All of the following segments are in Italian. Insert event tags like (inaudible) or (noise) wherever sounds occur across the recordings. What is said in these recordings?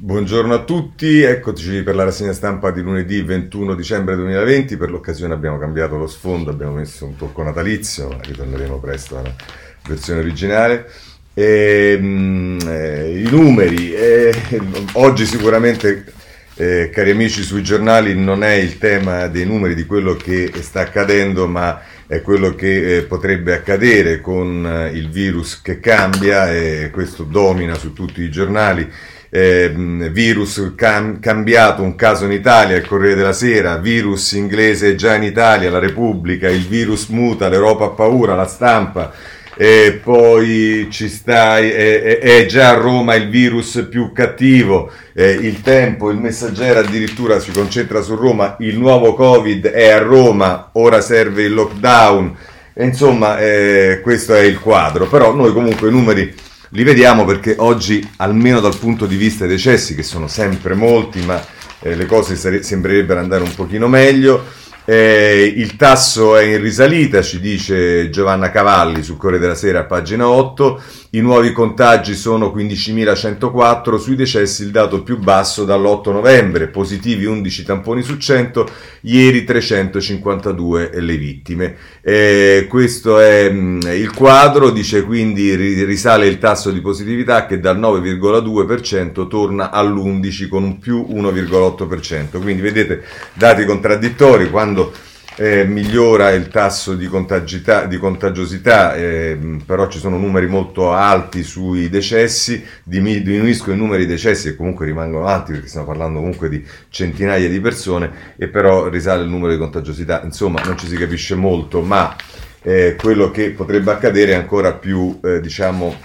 Buongiorno a tutti, eccoci per la rassegna stampa di lunedì 21 dicembre 2020. Per l'occasione abbiamo cambiato lo sfondo, abbiamo messo un tocco natalizio, ritorneremo presto alla versione originale. E, mh, eh, I numeri, eh, oggi sicuramente, eh, cari amici sui giornali, non è il tema dei numeri di quello che sta accadendo, ma è quello che eh, potrebbe accadere con eh, il virus che cambia e questo domina su tutti i giornali eh, virus cam- cambiato, un caso in Italia, il Corriere della Sera, virus inglese già in Italia, la Repubblica, il virus muta, l'Europa ha paura, la stampa, e poi ci sta, è, è, già a Roma il virus più cattivo, eh, il tempo, il messaggero addirittura si concentra su Roma, il nuovo Covid è a Roma, ora serve il lockdown, insomma eh, questo è il quadro, però noi comunque i numeri li vediamo perché oggi, almeno dal punto di vista dei decessi, che sono sempre molti, ma eh, le cose sare- sembrerebbero andare un pochino meglio, eh, il tasso è in risalita, ci dice Giovanna Cavalli sul Corriere della Sera, pagina 8. I nuovi contagi sono 15.104, sui decessi il dato più basso dall'8 novembre, positivi 11 tamponi su 100, ieri 352 le vittime. Eh, questo è mh, mm, il quadro, dice quindi risale il tasso di positività che dal 9,2% torna all'11 con un più 1,8%. Quindi vedete dati contraddittori quando eh, migliora il tasso di, di contagiosità, eh, però ci sono numeri molto alti sui decessi, diminuiscono i numeri di decessi e comunque rimangono alti perché stiamo parlando comunque di centinaia di persone e però risale il numero di contagiosità, insomma non ci si capisce molto, ma eh, quello che potrebbe accadere è ancora più, eh, diciamo,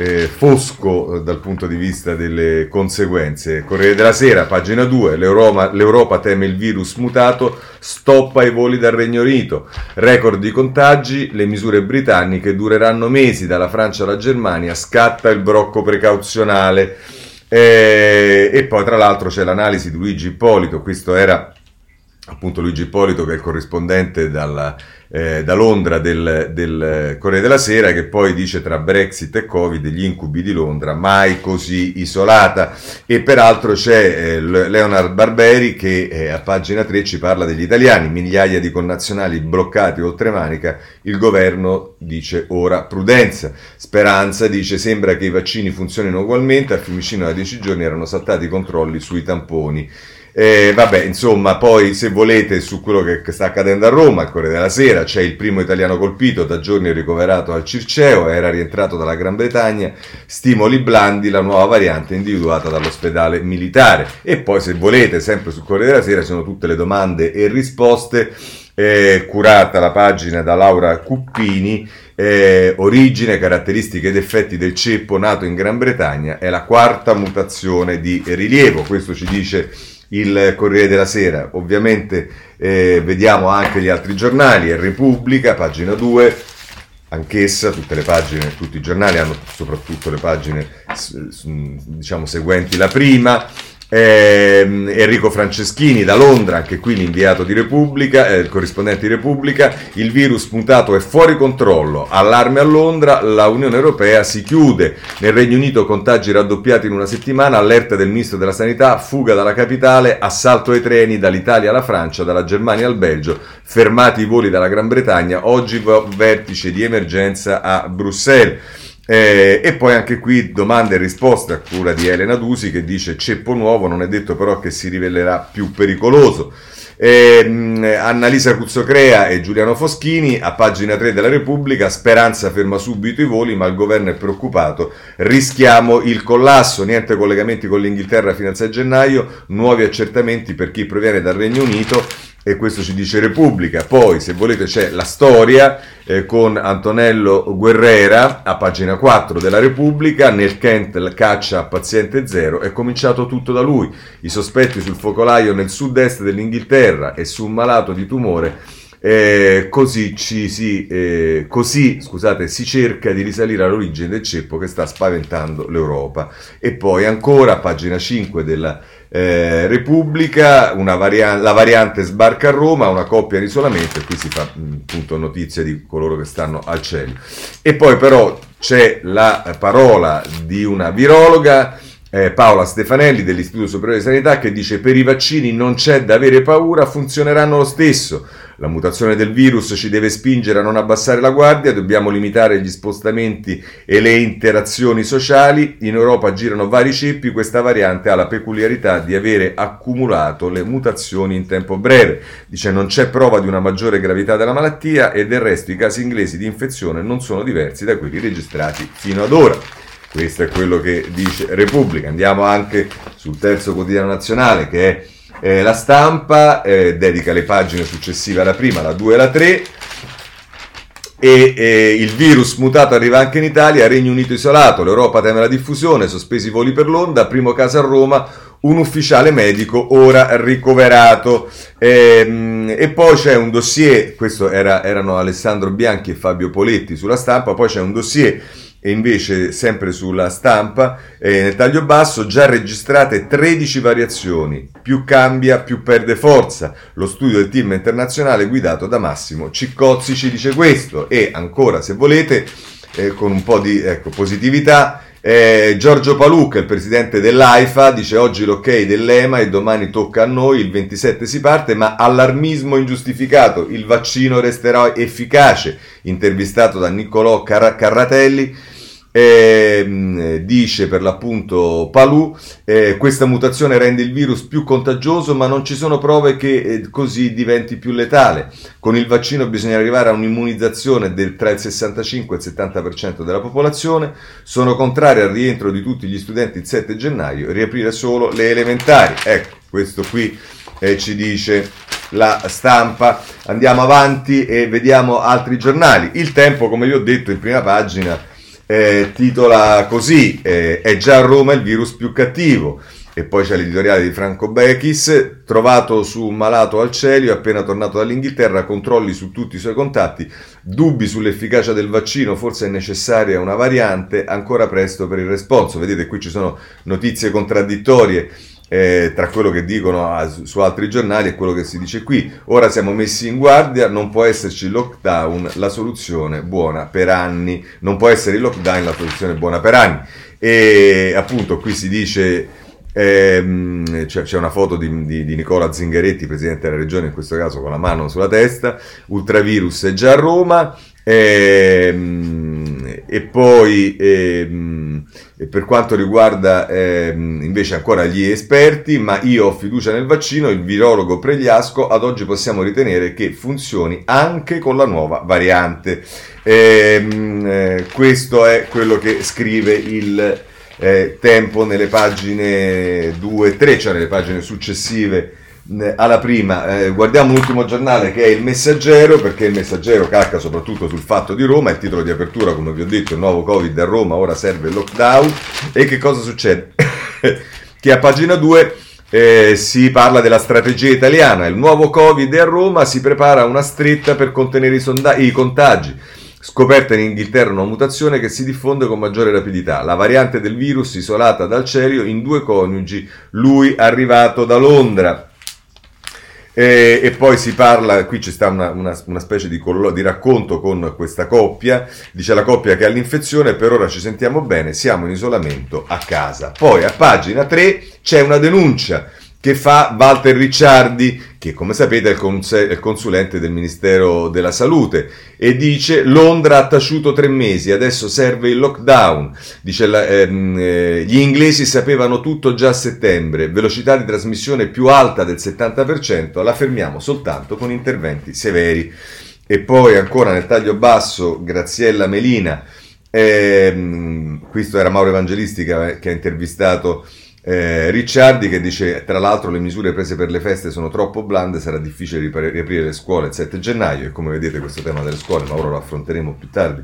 eh, fosco eh, dal punto di vista delle conseguenze. Corriere della Sera, pagina 2, L'Europa, l'Europa teme il virus mutato, stoppa i voli dal Regno Unito, record di contagi, le misure britanniche dureranno mesi, dalla Francia alla Germania scatta il brocco precauzionale. Eh, e poi tra l'altro c'è l'analisi di Luigi Ippolito, questo era appunto Luigi Ippolito che è il corrispondente dalla, eh, da Londra del, del, Corriere della Sera che poi dice tra Brexit e Covid gli incubi di Londra mai così isolata e peraltro c'è eh, Leonard Barberi che eh, a pagina 3 ci parla degli italiani, migliaia di connazionali bloccati oltre Manica, il governo dice ora prudenza, Speranza dice sembra che i vaccini funzionino ugualmente, a Fiumicino da 10 giorni erano saltati i controlli sui tamponi. Eh, vabbè, insomma, poi se volete su quello che, che sta accadendo a Roma, al Corriere della Sera, c'è il primo italiano colpito, da giorni ricoverato al Circeo, era rientrato dalla Gran Bretagna, stimoli blandi, la nuova variante individuata dall'ospedale militare. E poi se volete, sempre sul Corriere della Sera, sono tutte le domande e risposte. Eh, curata la pagina da Laura Cuppini, eh, origine, caratteristiche ed effetti del ceppo nato in Gran Bretagna, è la quarta mutazione di rilievo, questo ci dice il Corriere della Sera. Ovviamente eh, vediamo anche gli altri giornali, Repubblica, pagina 2, anch'essa, tutte le pagine, tutti i giornali hanno soprattutto le pagine diciamo seguenti la prima. Eh, Enrico Franceschini da Londra, anche qui l'inviato di Repubblica, eh, il corrispondente di Repubblica, il virus mutato è fuori controllo, allarme a Londra, la Unione Europea si chiude, nel Regno Unito contagi raddoppiati in una settimana, allerta del Ministro della Sanità, fuga dalla capitale, assalto ai treni dall'Italia alla Francia, dalla Germania al Belgio, fermati i voli dalla Gran Bretagna, oggi vertice di emergenza a Bruxelles. Eh, e poi anche qui domande e risposte a cura di Elena Dusi che dice ceppo nuovo, non è detto però che si rivelerà più pericoloso. Eh, Annalisa Cuzzocrea e Giuliano Foschini a pagina 3 della Repubblica, Speranza ferma subito i voli ma il governo è preoccupato, rischiamo il collasso, niente collegamenti con l'Inghilterra fino a 6 gennaio, nuovi accertamenti per chi proviene dal Regno Unito e questo ci dice Repubblica. Poi, se volete, c'è la storia eh, con Antonello Guerrera a pagina 4 della Repubblica. Nel Kent caccia a paziente zero è cominciato tutto da lui. I sospetti sul focolaio nel sud-est dell'Inghilterra e su un malato di tumore. Eh, così, ci si, eh, così scusate, si cerca di risalire all'origine del ceppo che sta spaventando l'Europa. E poi ancora, a pagina 5 della eh, Repubblica, variante, la variante sbarca a Roma, una coppia in isolamento e qui si fa appunto notizia di coloro che stanno al cielo. E poi però c'è la parola di una virologa eh, Paola Stefanelli dell'Istituto Superiore di Sanità che dice per i vaccini non c'è da avere paura, funzioneranno lo stesso. La mutazione del virus ci deve spingere a non abbassare la guardia, dobbiamo limitare gli spostamenti e le interazioni sociali. In Europa girano vari ceppi, questa variante ha la peculiarità di avere accumulato le mutazioni in tempo breve. Dice non c'è prova di una maggiore gravità della malattia e del resto i casi inglesi di infezione non sono diversi da quelli registrati fino ad ora. Questo è quello che dice Repubblica. Andiamo anche sul terzo quotidiano nazionale che è eh, la stampa, eh, dedica le pagine successive alla prima, la 2 e la 3. E eh, il virus mutato arriva anche in Italia, Regno Unito isolato, l'Europa teme la diffusione, sospesi i voli per Londra, primo caso a Roma, un ufficiale medico ora ricoverato. E, e poi c'è un dossier, questo era, erano Alessandro Bianchi e Fabio Poletti sulla stampa, poi c'è un dossier e invece sempre sulla stampa, eh, nel taglio basso, già registrate 13 variazioni, più cambia più perde forza. Lo studio del team internazionale guidato da Massimo Ciccozzi ci dice questo e ancora se volete, eh, con un po' di ecco, positività, eh, Giorgio Palucca, il presidente dell'AIFA, dice oggi l'ok dell'EMA e domani tocca a noi, il 27 si parte, ma allarmismo ingiustificato, il vaccino resterà efficace. Intervistato da Niccolò Car- Carratelli, eh, dice per l'appunto Palù, eh, questa mutazione rende il virus più contagioso ma non ci sono prove che eh, così diventi più letale. Con il vaccino bisogna arrivare a un'immunizzazione del, tra il 65 e il 70% della popolazione. Sono contrari al rientro di tutti gli studenti il 7 gennaio riaprire solo le elementari. Ecco, questo qui eh, ci dice la stampa. Andiamo avanti e vediamo altri giornali. Il tempo, come vi ho detto in prima pagina, eh, titola così, eh, è già a Roma il virus più cattivo. E poi c'è l'editoriale di Franco Bechis, trovato su un malato al Celio, appena tornato dall'Inghilterra, controlli su tutti i suoi contatti, dubbi sull'efficacia del vaccino, forse è necessaria una variante, ancora presto per il responso. Vedete, qui ci sono notizie contraddittorie eh, tra quello che dicono a, su altri giornali e quello che si dice qui. Ora siamo messi in guardia, non può esserci il lockdown, la soluzione buona per anni, non può essere il lockdown la soluzione buona per anni. E appunto qui si dice, ehm, c'è, c'è, una foto di, di, di, Nicola Zingaretti, presidente della regione, in questo caso con la mano sulla testa, ultravirus è già a Roma. Ehm, e poi ehm, per quanto riguarda ehm, invece ancora gli esperti, ma io ho fiducia nel vaccino, il virologo Pregliasco, ad oggi possiamo ritenere che funzioni anche con la nuova variante. Ehm, eh, questo è quello che scrive il eh, Tempo nelle pagine 2 e 3, cioè nelle pagine successive alla prima, eh, guardiamo l'ultimo giornale che è Il Messaggero, perché il Messaggero calca soprattutto sul fatto di Roma, il titolo di apertura, come vi ho detto, il nuovo Covid a Roma, ora serve il lockdown. E che cosa succede? (laughs) che a pagina 2 eh, si parla della strategia italiana, il nuovo Covid a Roma, si prepara una stretta per contenere i, sonda- i contagi. Scoperta in Inghilterra una mutazione che si diffonde con maggiore rapidità. La variante del virus isolata dal Cerio in due coniugi, lui arrivato da Londra. E, e, poi si parla, qui c'è sta una, una, una specie di, collo, di, racconto con questa coppia, dice la coppia che ha l'infezione, per ora ci sentiamo bene, siamo in isolamento a casa. Poi a pagina 3 c'è una denuncia che fa Walter Ricciardi, che come sapete è il, cons- il, consulente del Ministero della Salute, e dice Londra ha taciuto tre mesi, adesso serve il lockdown. Dice la, ehm, eh, gli inglesi sapevano tutto già a settembre, velocità di trasmissione più alta del 70%, la fermiamo soltanto con interventi severi. E poi ancora nel taglio basso Graziella Melina, ehm, questo era Mauro Evangelisti che, che ha intervistato eh, Ricciardi che dice tra l'altro le misure prese per le feste sono troppo blande, sarà difficile ripar- riaprire le scuole il 7 gennaio e come vedete questo tema delle scuole, ma ora lo affronteremo più tardi,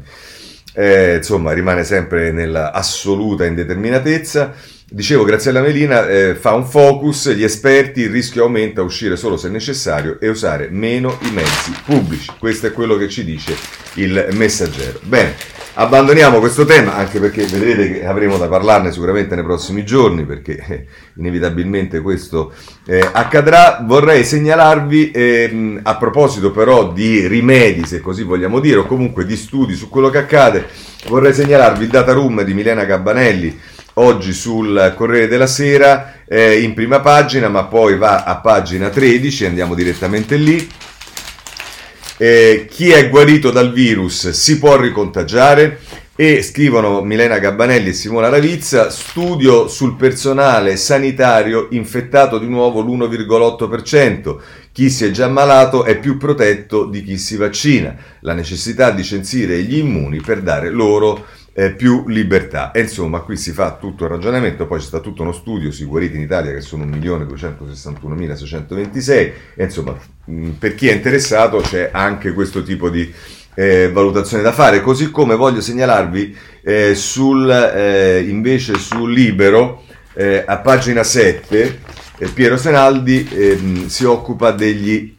eh, insomma rimane sempre nell'assoluta indeterminatezza. Dicevo, Graziella Melina eh, fa un focus, gli esperti, il rischio aumenta uscire solo se necessario e usare meno i mezzi pubblici. Questo è quello che ci dice il messaggero. Bene, Abbandoniamo questo tema anche perché vedrete che avremo da parlarne sicuramente nei prossimi giorni perché eh, inevitabilmente questo eh, accadrà. Vorrei segnalarvi eh, a proposito però di rimedi se così vogliamo dire o comunque di studi su quello che accade vorrei segnalarvi il data room di Milena Gabbanelli oggi sul Corriere della Sera eh, in prima pagina, ma poi va a pagina 13, andiamo direttamente lì. Eh, chi è guarito dal virus si può ricontagiare e scrivono Milena Gabbanelli e Simona Ravizza, studio sul personale sanitario infettato di nuovo l'1,8%. Chi si è già ammalato è più protetto di chi si vaccina. La necessità di censire gli immuni per dare loro eh, più libertà. E insomma, qui si fa tutto il ragionamento, poi c'è stato tutto uno studio sui guariti in Italia che sono 1.261.626 e insomma, mh, per chi è interessato c'è anche questo tipo di eh, valutazione da fare, così come voglio segnalarvi eh, sul, eh, invece sul libero, eh, a pagina 7, eh, Piero Senaldi ehm, si occupa degli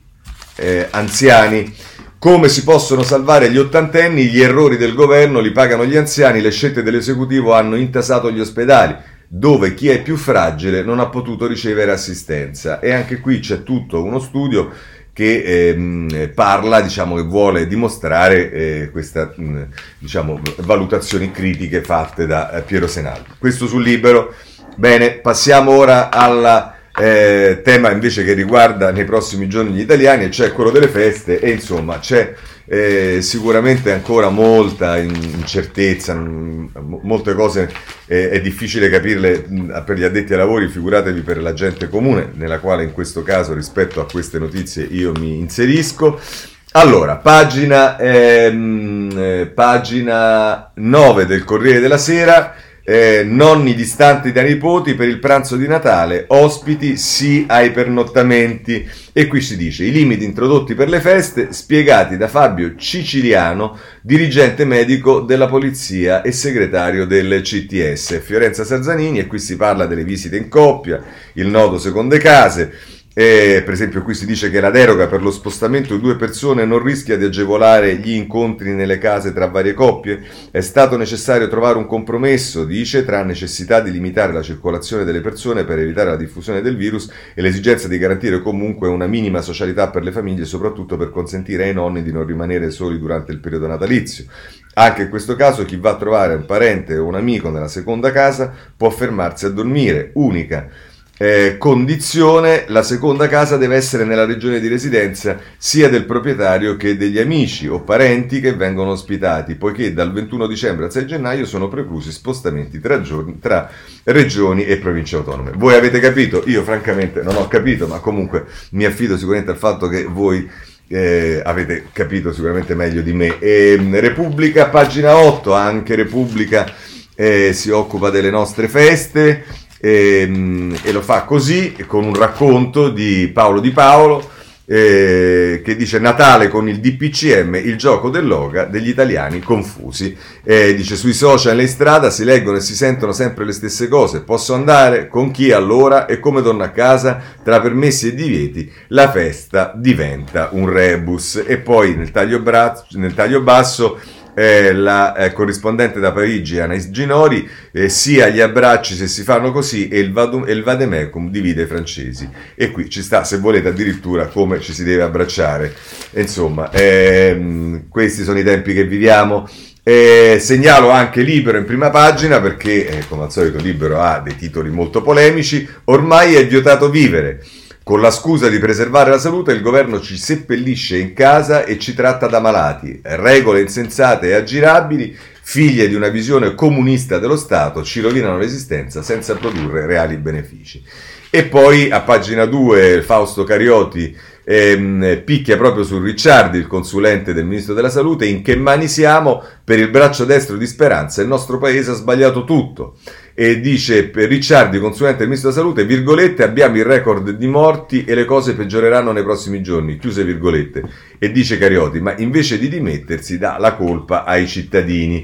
anziani. Come si possono salvare gli ottantenni? Gli errori del governo li pagano gli anziani, le scelte dell'esecutivo hanno intasato gli ospedali dove chi è più fragile non ha potuto ricevere assistenza. E anche qui c'è tutto uno studio che ehm, parla, diciamo, che vuole dimostrare eh, queste diciamo, valutazioni critiche fatte da eh, Piero Senaldi. Questo sul libero. Bene, passiamo ora al eh, tema invece che riguarda nei prossimi giorni gli italiani, cioè quello delle feste e insomma c'è eh, sicuramente ancora molta incertezza, molte cose eh, è difficile capirle per gli addetti ai lavori, figuratevi per la gente comune, nella quale in questo caso rispetto a queste notizie io mi inserisco. Allora, pagina, ehm, eh, pagina 9 del Corriere della Sera eh, nonni distanti da nipoti per il pranzo di Natale, ospiti sì ai pernottamenti. E qui si dice i limiti introdotti per le feste spiegati da Fabio Ciciliano, dirigente medico della polizia e segretario del CTS. Fiorenza Sarzanini e qui si parla delle visite in coppia, il nodo seconde case. E, per esempio qui si dice che la deroga per lo spostamento di due persone non rischia di agevolare gli incontri nelle case tra varie coppie. È stato necessario trovare un compromesso, dice, tra necessità di limitare la circolazione delle persone per evitare la diffusione del virus e l'esigenza di garantire comunque una minima socialità per le famiglie, soprattutto per consentire ai nonni di non rimanere soli durante il periodo natalizio. Anche in questo caso chi va a trovare un parente o un amico nella seconda casa può fermarsi a dormire, unica eh, condizione, la seconda casa deve essere nella regione di residenza sia del proprietario che degli amici o parenti che vengono ospitati, poiché dal 21 dicembre al 6 gennaio sono preclusi spostamenti tra, giorni, tra regioni e province autonome. Voi avete capito? Io francamente non ho capito, ma comunque mi affido sicuramente al fatto che voi eh, avete capito sicuramente meglio di me. E, ehm, Repubblica, pagina 8, anche Repubblica eh, si occupa delle nostre feste e, ehm, e, lo fa così con un racconto di Paolo Di Paolo eh, che dice Natale con il DPCM, il gioco dell'oga degli italiani confusi. Eh, dice sui social e in strada si leggono e si sentono sempre le stesse cose. Posso andare? Con chi allora? E come torno a casa? Tra permessi e divieti la festa diventa un rebus. E poi nel taglio, bra- nel taglio basso eh, la eh, corrispondente da Parigi Anais Ginori, eh, sia gli abbracci se si fanno così e il, vadum, e il vademecum divide i francesi. E qui ci sta, se volete, addirittura come ci si deve abbracciare. Insomma, ehm, questi sono i tempi che viviamo. Eh, segnalo anche Libero in prima pagina perché, eh, come al solito, Libero ha dei titoli molto polemici. Ormai è vietato vivere. Con la scusa di preservare la salute, il governo ci seppellisce in casa e ci tratta da malati. Regole insensate e aggirabili, figlie di una visione comunista dello Stato, ci rovinano l'esistenza senza produrre reali benefici. E poi a pagina 2 Fausto Carioti ehm, picchia proprio su Ricciardi, il consulente del ministro della salute, in che mani siamo per il braccio destro di Speranza, il nostro paese ha sbagliato tutto e dice per Ricciardi, consulente del Ministro della Salute, virgolette, abbiamo il record di morti e le cose peggioreranno nei prossimi giorni, chiuse virgolette. E dice Carioti, ma invece di dimettersi dà la colpa ai cittadini.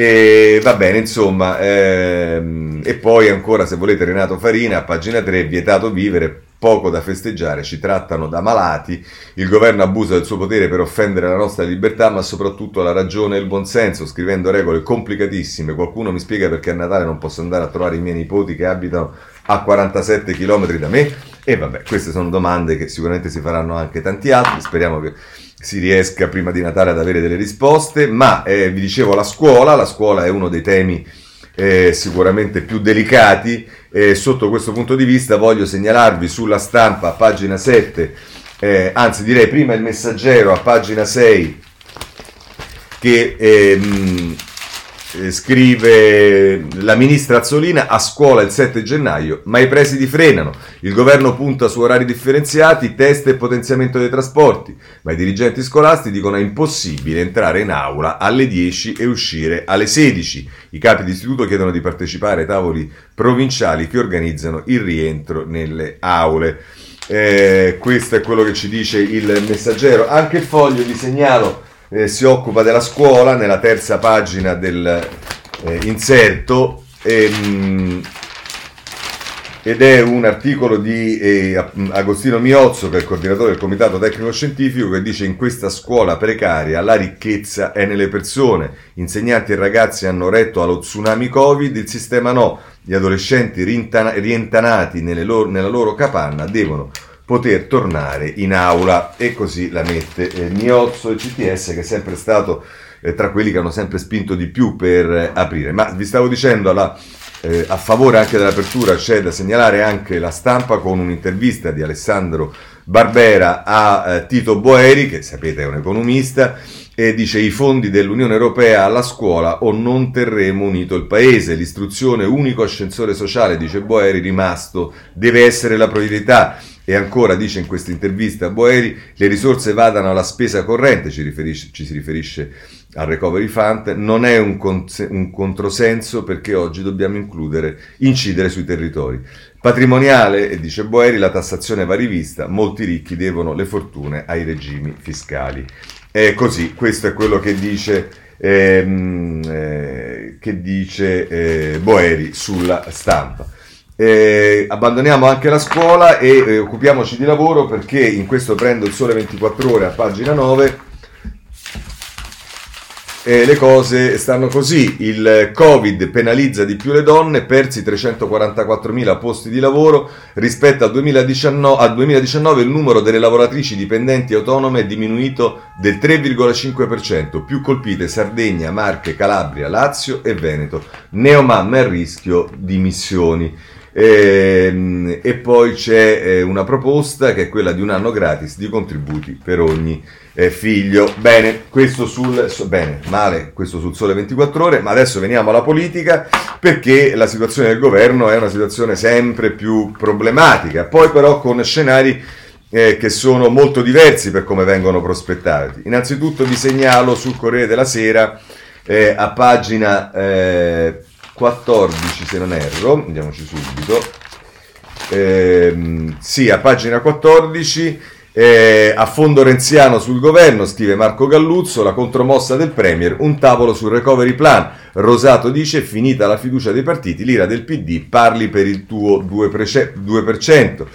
E va bene, insomma, ehm, e poi ancora se volete Renato Farina, a pagina 3, vietato vivere, poco da festeggiare, ci trattano da malati, il governo abusa del suo potere per offendere la nostra libertà, ma soprattutto la ragione e il buonsenso, scrivendo regole complicatissime. Qualcuno mi spiega perché a Natale non posso andare a trovare i miei nipoti che abitano a 47 km da me? E vabbè, queste sono domande che sicuramente si faranno anche tanti altri, speriamo che si riesca prima di Natale ad avere delle risposte, ma eh, vi dicevo la scuola, la scuola è uno dei temi eh, sicuramente più delicati. Eh, sotto questo punto di vista voglio segnalarvi sulla stampa, a pagina 7, eh, anzi direi prima il messaggero a pagina 6, che ehm, eh, scrive la ministra Azzolina a scuola il 7 gennaio, ma i presidi frenano. Il governo punta su orari differenziati, test e potenziamento dei trasporti, ma i dirigenti scolastici dicono è impossibile entrare in aula alle 10 e uscire alle 16. I capi di istituto chiedono di partecipare ai tavoli provinciali che organizzano il rientro nelle aule. Eh, questo è quello che ci dice il messaggero. Anche il foglio vi segnalo eh, si occupa della scuola nella terza pagina del eh, e, mm, ed è un articolo di eh, Agostino Miozzo, che è il coordinatore del comitato tecnico scientifico, che dice in questa scuola precaria la ricchezza è nelle persone, insegnanti e ragazzi hanno retto allo tsunami Covid, il sistema no, gli adolescenti rientanati loro, nella loro capanna devono poter tornare in aula e così la mette eh, Miozzo e CTS che è sempre stato eh, tra quelli che hanno sempre spinto di più per eh, aprire. Ma vi stavo dicendo alla, eh, a favore anche dell'apertura c'è da segnalare anche la stampa con un'intervista di Alessandro Barbera a eh, Tito Boeri, che sapete è un economista, e dice i fondi dell'Unione Europea alla scuola o non terremo unito il paese. L'istruzione unico ascensore sociale, dice Boeri, rimasto, deve essere la priorità. E ancora dice in questa intervista Boeri, le risorse vadano alla spesa corrente, ci, ci si riferisce al recovery fund, non è un, con- un controsenso perché oggi dobbiamo incidere sui territori. Patrimoniale, dice Boeri, la tassazione va rivista, molti ricchi devono le fortune ai regimi fiscali. È così, questo è quello che dice, ehm, eh, che dice eh, Boeri sulla stampa. Eh, abbandoniamo anche la scuola e eh, occupiamoci di lavoro perché in questo prendo il sole 24 ore a pagina 9 eh, le cose stanno così. Il Covid penalizza di più le donne, persi 344.000 posti di lavoro. Rispetto al 2019, al 2019 il numero delle lavoratrici dipendenti autonome è diminuito del 3,5%, più colpite Sardegna, Marche, Calabria, Lazio e Veneto. Neomamma a rischio di missioni. E, ehm, e poi c'è eh, una proposta che è quella di un anno gratis di contributi per ogni eh, figlio. Bene, questo sul bene, male, questo sul sole 24 ore, ma adesso veniamo alla politica perché la situazione del governo è una situazione sempre più problematica. Poi però con scenari eh, che sono molto diversi per come vengono prospettati. Innanzitutto vi segnalo sul Corriere della Sera eh, a pagina eh, 14 se non erro, andiamoci subito, eh, sì, a pagina 14, eh, a fondo renziano sul governo, scrive Marco Galluzzo, la contromossa del Premier, un tavolo sul recovery plan. Rosato dice, finita la fiducia dei partiti, l'ira del PD, parli per il tuo 2%.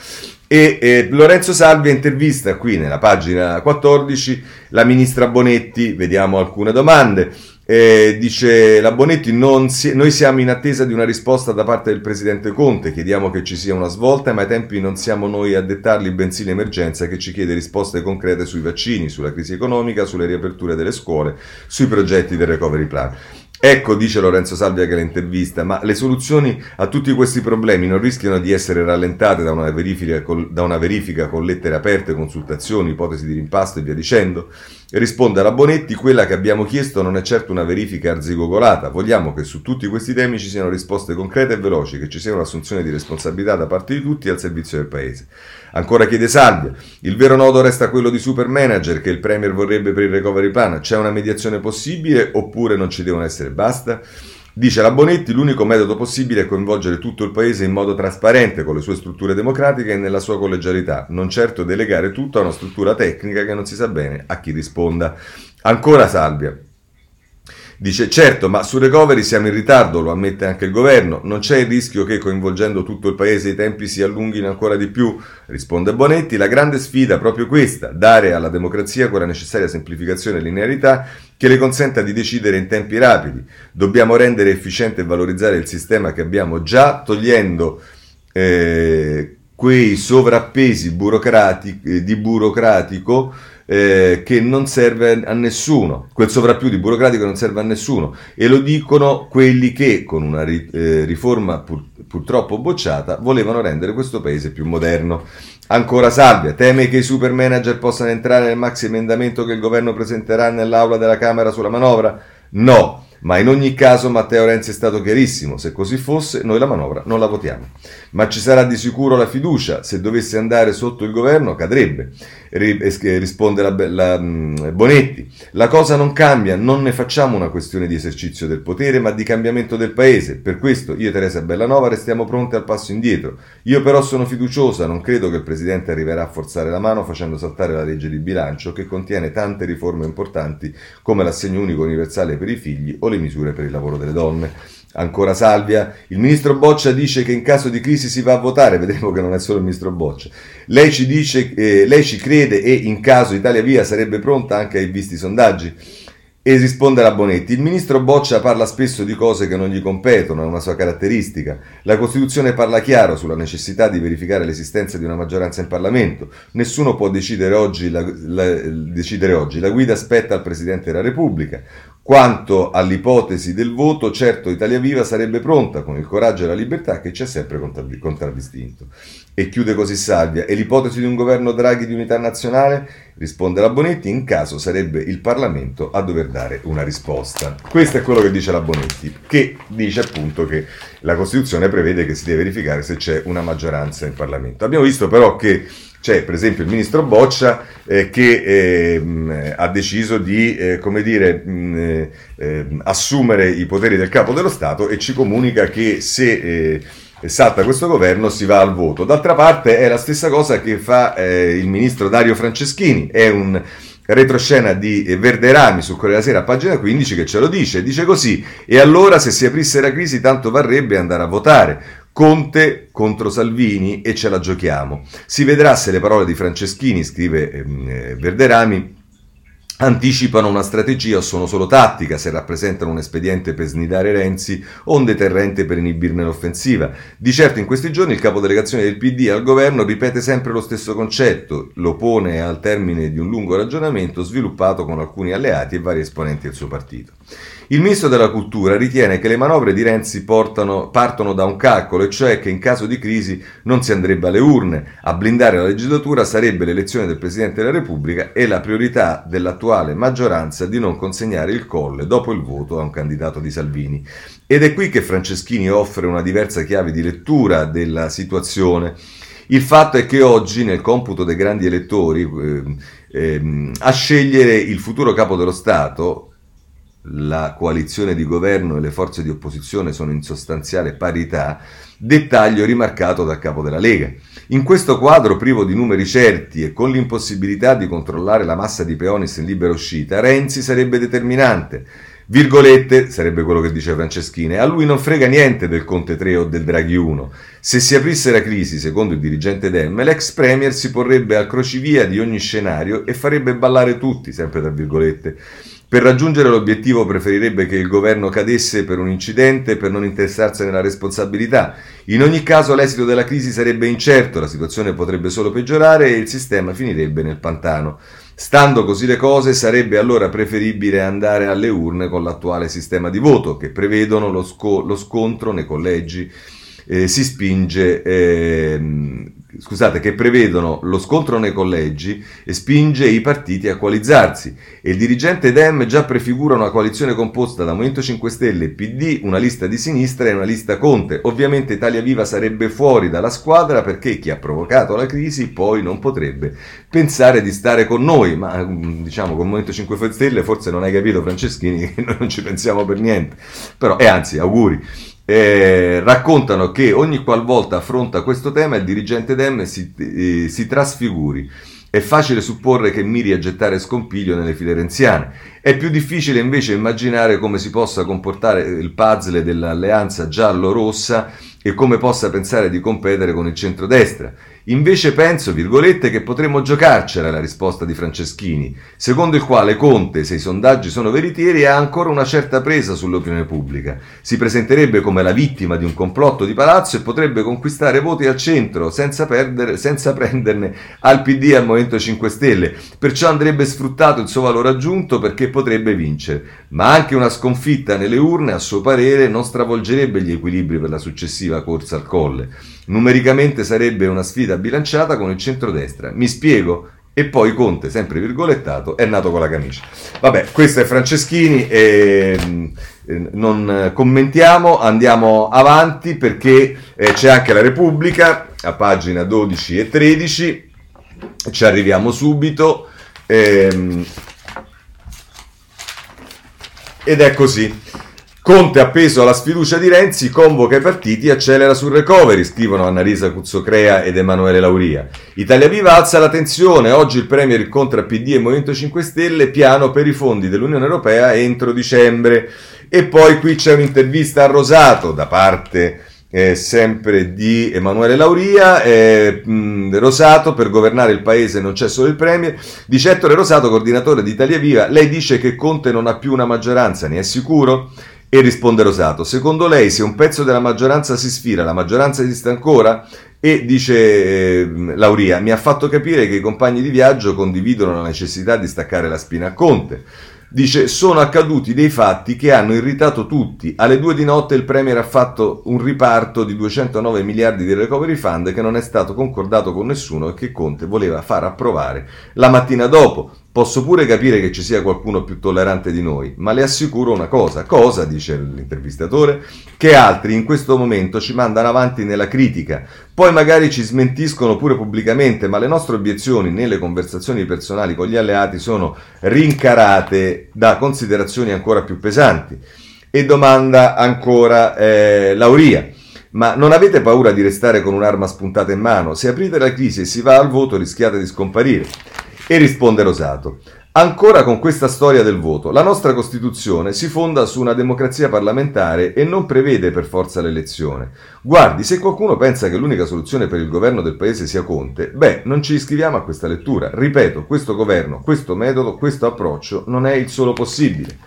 E eh, Lorenzo Salvi intervista qui nella pagina 14 la ministra Bonetti, vediamo alcune domande. Eh, dice la Bonetti, si, noi siamo in attesa di una risposta da parte del Presidente Conte, chiediamo che ci sia una svolta, ma ai tempi non siamo noi a dettarli, bensì l'emergenza che ci chiede risposte concrete sui vaccini, sulla crisi economica, sulle riaperture delle scuole, sui progetti del recovery plan. Ecco, dice Lorenzo Salvia che l'intervista, ma le soluzioni a tutti questi problemi non rischiano di essere rallentate da una verifica, da una verifica con lettere aperte, consultazioni, ipotesi di rimpasto e via dicendo? Risponde alla Bonetti, quella che abbiamo chiesto non è certo una verifica arzigogolata, vogliamo che su tutti questi temi ci siano risposte concrete e veloci, che ci sia un'assunzione di responsabilità da parte di tutti al servizio del Paese. Ancora chiede Salvia, il vero nodo resta quello di super manager che il Premier vorrebbe per il recovery plan, c'è una mediazione possibile oppure non ci devono essere basta? Dice la Bonetti, l'unico metodo possibile è coinvolgere tutto il Paese in modo trasparente con le sue strutture democratiche e nella sua collegialità, non certo delegare tutto a una struttura tecnica che non si sa bene a chi risponda. Ancora Salvia. Dice certo, ma sul recovery siamo in ritardo, lo ammette anche il governo, non c'è il rischio che coinvolgendo tutto il paese i tempi si allunghino ancora di più? Risponde Bonetti, la grande sfida è proprio questa, dare alla democrazia quella necessaria semplificazione e linearità che le consenta di decidere in tempi rapidi. Dobbiamo rendere efficiente e valorizzare il sistema che abbiamo già, togliendo eh, quei sovrappesi burocratici, eh, di burocratico eh, che non serve a nessuno, quel sovrappiù di burocratico non serve a nessuno e lo dicono quelli che con una ri, eh, riforma pur, purtroppo bocciata volevano rendere questo paese più moderno. Ancora Salvia, teme che i super manager possano entrare nel maxi emendamento che il governo presenterà nell'aula della Camera sulla manovra? No, ma in ogni caso Matteo Renzi è stato chiarissimo, se così fosse noi la manovra non la votiamo. Ma ci sarà di sicuro la fiducia, se dovesse andare sotto il governo cadrebbe, risponde la, la, mm, Bonetti. La cosa non cambia, non ne facciamo una questione di esercizio del potere, ma di cambiamento del paese. Per questo io e Teresa Bellanova restiamo pronti al passo indietro. Io però sono fiduciosa, non credo che il Presidente arriverà a forzare la mano facendo saltare la legge di bilancio che contiene tante riforme importanti come l'assegno unico universale per i figli o le misure per il lavoro delle donne. Ancora Salvia, il ministro Boccia dice che in caso di crisi si va a votare, vedremo che non è solo il ministro Boccia. Lei ci dice, eh, lei ci crede e in caso Italia Via sarebbe pronta anche ai visti sondaggi? E risponde la Bonetti, il ministro Boccia parla spesso di cose che non gli competono, è una sua caratteristica. La Costituzione parla chiaro sulla necessità di verificare l'esistenza di una maggioranza in Parlamento. Nessuno può decidere oggi la, la, decidere oggi. la guida spetta al Presidente della Repubblica. Quanto all'ipotesi del voto, certo Italia Viva sarebbe pronta con il coraggio e la libertà che ci ha sempre contraddistinto. E chiude così Salvia. E l'ipotesi di un governo Draghi di unità nazionale? Risponde la Bonetti, in caso sarebbe il Parlamento a dover dare una risposta. Questo è quello che dice la Bonetti, che dice appunto che la Costituzione prevede che si deve verificare se c'è una maggioranza in Parlamento. Abbiamo visto però che c'è per esempio il ministro Boccia eh, che eh, ha deciso di eh, dire, mh, eh, ehm, assumere i poteri del capo dello Stato e ci comunica che se eh, salta questo governo si va al voto. D'altra parte è la stessa cosa che fa eh, il ministro Dario Franceschini, è un retroscena di Verderami su Corriere della Sera, pagina 15, che ce lo dice. Dice così: E allora, se si aprisse la crisi, tanto varrebbe andare a votare. Conte contro Salvini e ce la giochiamo. Si vedrà se le parole di Franceschini, scrive ehm, eh, Verderami, anticipano una strategia o sono solo tattica, se rappresentano un espediente per snidare Renzi o un deterrente per inibirne l'offensiva. Di certo in questi giorni il capodelegazione del PD al governo ripete sempre lo stesso concetto, lo pone al termine di un lungo ragionamento sviluppato con alcuni alleati e vari esponenti del suo partito. Il ministro della cultura ritiene che le manovre di Renzi portano, partono da un calcolo, e cioè che in caso di crisi non si andrebbe alle urne. A blindare la legislatura sarebbe l'elezione del Presidente della Repubblica e la priorità dell'attuale maggioranza di non consegnare il colle dopo il voto a un candidato di Salvini. Ed è qui che Franceschini offre una diversa chiave di lettura della situazione. Il fatto è che oggi, nel computo dei grandi elettori, eh, eh, a scegliere il futuro capo dello Stato, la coalizione di governo e le forze di opposizione sono in sostanziale parità, dettaglio rimarcato dal capo della Lega. In questo quadro privo di numeri certi e con l'impossibilità di controllare la massa di peonis in libera uscita, Renzi sarebbe determinante. Virgolette, sarebbe quello che dice Franceschini, a lui non frega niente del Conte 3 o del Draghi 1. Se si aprisse la crisi, secondo il dirigente Dem, l'ex premier si porrebbe al crocevia di ogni scenario e farebbe ballare tutti, sempre tra virgolette. Per raggiungere l'obiettivo preferirebbe che il governo cadesse per un incidente per non interessarsene la responsabilità. In ogni caso l'esito della crisi sarebbe incerto, la situazione potrebbe solo peggiorare e il sistema finirebbe nel pantano. Stando così le cose, sarebbe allora preferibile andare alle urne con l'attuale sistema di voto, che prevedono lo, sco- lo scontro nei collegi eh, si spinge, eh, scusate, che prevedono lo scontro nei collegi e spinge i partiti a coalizzarsi. E il dirigente Dem già prefigura una coalizione composta da Movimento 5 Stelle PD, una lista di sinistra e una lista Conte. Ovviamente Italia Viva sarebbe fuori dalla squadra perché chi ha provocato la crisi poi non potrebbe pensare di stare con noi, ma diciamo con Movimento 5 Stelle forse non hai capito Franceschini (laughs) che noi non ci pensiamo per niente. Però, e anzi, auguri eh, raccontano che ogni qualvolta affronta questo tema il dirigente Dem si, eh, si trasfiguri. È facile supporre che miri a gettare scompiglio nelle file renziane. È più difficile invece immaginare come si possa comportare il puzzle dell'alleanza giallo-rossa e come possa pensare di competere con il centrodestra. Invece penso, virgolette, che potremmo giocarcela la risposta di Franceschini, secondo il quale Conte, se i sondaggi sono veritieri, ha ancora una certa presa sull'opinione pubblica. Si presenterebbe come la vittima di un complotto di palazzo e potrebbe conquistare voti al centro senza, perdere, senza prenderne al PD e al Movimento 5 Stelle. Perciò andrebbe sfruttato il suo valore aggiunto perché potrebbe vincere. Ma anche una sconfitta nelle urne, a suo parere, non stravolgerebbe gli equilibri per la successiva corsa al colle. Numericamente sarebbe una sfida bilanciata con il centrodestra. Mi spiego? E poi Conte, sempre virgolettato, è nato con la camicia. Vabbè, questo è Franceschini e eh, non commentiamo, andiamo avanti perché eh, c'è anche la Repubblica a pagina 12 e 13, ci arriviamo subito. Ehm, ed è così. Conte appeso alla sfiducia di Renzi, convoca i partiti e accelera sul recovery, scrivono Annalisa Cuzzocrea ed Emanuele Lauria. Italia Viva alza la tensione, oggi il Premier incontra PD e Movimento 5 Stelle, piano per i fondi dell'Unione Europea entro dicembre. E poi qui c'è un'intervista a Rosato da parte eh, sempre di Emanuele Lauria, eh, mh, Rosato, per governare il paese non c'è solo il Premier, dice Ettore Rosato, coordinatore di Italia Viva, lei dice che Conte non ha più una maggioranza, ne è sicuro? E risponde Rosato, secondo lei se un pezzo della maggioranza si sfila, la maggioranza esiste ancora? E dice eh, Lauria, mi ha fatto capire che i compagni di viaggio condividono la necessità di staccare la spina a Conte. Dice, sono accaduti dei fatti che hanno irritato tutti. Alle due di notte il Premier ha fatto un riparto di 209 miliardi di recovery fund che non è stato concordato con nessuno e che Conte voleva far approvare la mattina dopo. Posso pure capire che ci sia qualcuno più tollerante di noi, ma le assicuro una cosa, cosa, dice l'intervistatore, che altri in questo momento ci mandano avanti nella critica, poi magari ci smentiscono pure pubblicamente, ma le nostre obiezioni nelle conversazioni personali con gli alleati sono rincarate da considerazioni ancora più pesanti. E domanda ancora eh, Lauria. Ma non avete paura di restare con un'arma spuntata in mano? Se aprite la crisi e si va al voto rischiate di scomparire. E risponde Rosato. Ancora con questa storia del voto, la nostra Costituzione si fonda su una democrazia parlamentare e non prevede per forza l'elezione. Guardi, se qualcuno pensa che l'unica soluzione per il governo del paese sia Conte, beh, non ci iscriviamo a questa lettura. Ripeto, questo governo, questo metodo, questo approccio non è il solo possibile.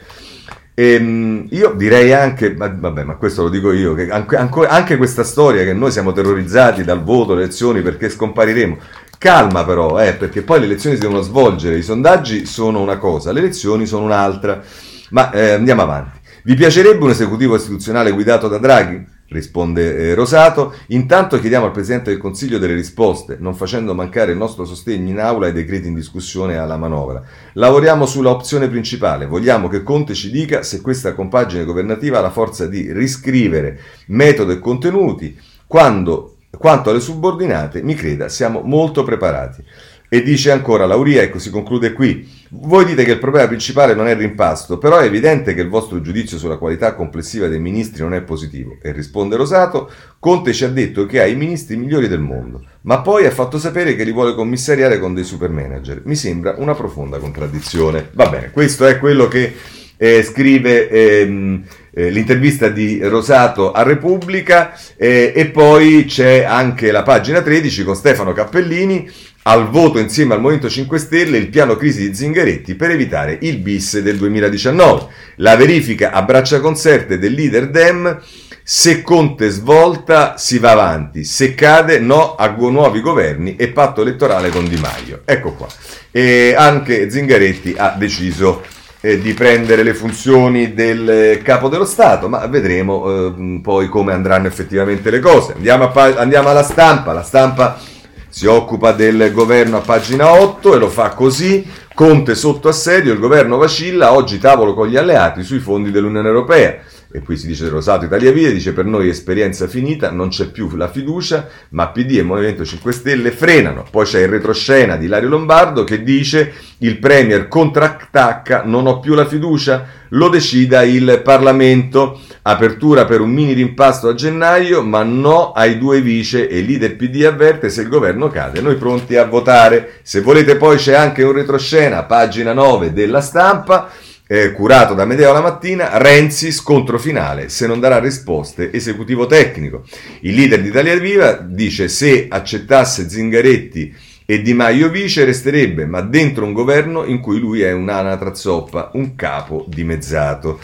E, ehm, io direi anche, vabbè, ma questo lo dico io, che anche, anche questa storia che noi siamo terrorizzati dal voto, le elezioni perché scompariremo, Calma però, eh, perché poi le elezioni si devono svolgere, i sondaggi sono una cosa, le elezioni sono un'altra. Ma eh, andiamo avanti. Vi piacerebbe un esecutivo istituzionale guidato da Draghi? Risponde eh, Rosato. Intanto chiediamo al Presidente del Consiglio delle risposte, non facendo mancare il nostro sostegno in aula ai decreti in discussione alla manovra. Lavoriamo sulla opzione principale. Vogliamo che Conte ci dica se questa compagine governativa ha la forza di riscrivere metodo e contenuti quando quanto alle subordinate, mi creda, siamo molto preparati. E dice ancora Lauria, ecco si conclude qui, voi dite che il problema principale non è il rimpasto, però è evidente che il vostro giudizio sulla qualità complessiva dei ministri non è positivo. E risponde Rosato, Conte ci ha detto che ha i ministri migliori del mondo, ma poi ha fatto sapere che li vuole commissariare con dei super manager. Mi sembra una profonda contraddizione. Va bene, questo è quello che eh, scrive ehm, eh, l'intervista di Rosato a Repubblica eh, e poi c'è anche la pagina 13 con Stefano Cappellini al voto insieme al Movimento 5 Stelle il piano crisi di Zingaretti per evitare il bis del 2019. La verifica a braccia concerte del leader Dem se Conte svolta si va avanti, se cade no a nuovi governi e patto elettorale con Di Maio. Ecco qua. E anche Zingaretti ha deciso eh, di prendere le funzioni del capo dello Stato, ma vedremo eh, poi come andranno effettivamente le cose. Andiamo, pa- andiamo alla stampa, la stampa si occupa del governo a pagina 8 e lo fa così. Conte sotto assedio, il governo vacilla, oggi tavolo con gli alleati sui fondi dell'Unione Europea e qui si dice Rosato Italia Via, dice per noi esperienza finita, non c'è più la fiducia, ma PD e Movimento 5 Stelle frenano. Poi c'è il retroscena di Lario Lombardo che dice il Premier contrattacca, non ho più la fiducia, lo decida il Parlamento. Apertura per un mini rimpasto a gennaio, ma no ai due vice e leader PD avverte se il governo cade. Noi pronti a votare. Se volete poi c'è anche un retroscena, pagina 9 della stampa eh, curato da Medeo la mattina, Renzi scontro finale, se non darà risposte esecutivo tecnico. Il leader di Italia Viva dice se accettasse Zingaretti e Di Maio vice resterebbe, ma dentro un governo in cui lui è un'anatra zoppa, un capo dimezzato.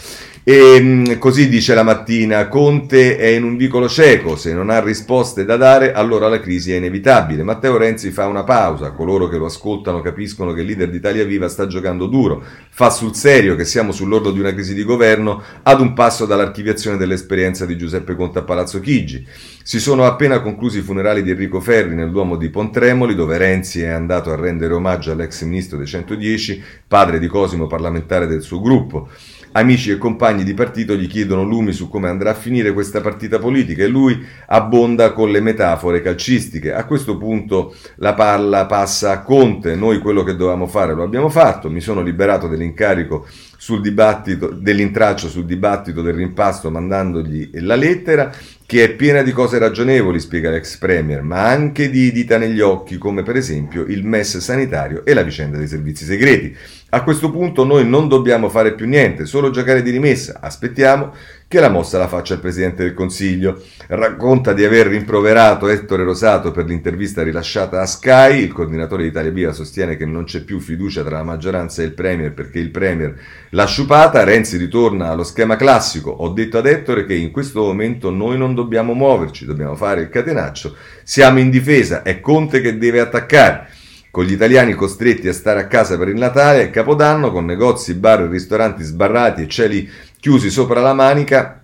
E mm, così dice la mattina, Conte è in un vicolo cieco, se non ha risposte da dare allora la crisi è inevitabile. Matteo Renzi fa una pausa, coloro che lo ascoltano capiscono che il leader d'Italia Viva sta giocando duro, fa sul serio che siamo sull'orlo di una crisi di governo ad un passo dall'archiviazione dell'esperienza di Giuseppe Conte a Palazzo Chigi. Si sono appena conclusi i funerali di Enrico Ferri nel Duomo di Pontremoli, dove Renzi è andato a rendere omaggio all'ex ministro dei 110, padre di Cosimo, parlamentare del suo gruppo. Amici e compagni di partito gli chiedono lumi su come andrà a finire questa partita politica e lui abbonda con le metafore calcistiche. A questo punto la palla passa a Conte, noi quello che dovevamo fare lo abbiamo fatto, mi sono liberato dell'incarico sul dibattito, dell'intraccio sul dibattito del rimpasto mandandogli la lettera che è piena di cose ragionevoli, spiega l'ex premier, ma anche di dita negli occhi, come per esempio il MES sanitario e la vicenda dei servizi segreti. A questo punto noi non dobbiamo fare più niente, solo giocare di rimessa. Aspettiamo che la mossa la faccia il Presidente del Consiglio. Racconta di aver rimproverato Ettore Rosato per l'intervista rilasciata a Sky. Il coordinatore di Italia Viva sostiene che non c'è più fiducia tra la maggioranza e il Premier perché il Premier l'ha sciupata. Renzi ritorna allo schema classico. Ho detto ad Ettore che in questo momento noi non dobbiamo muoverci, dobbiamo fare il catenaccio. Siamo in difesa, è Conte che deve attaccare con gli italiani costretti a stare a casa per il Natale e Capodanno, con negozi, bar e ristoranti sbarrati e cieli chiusi sopra la manica,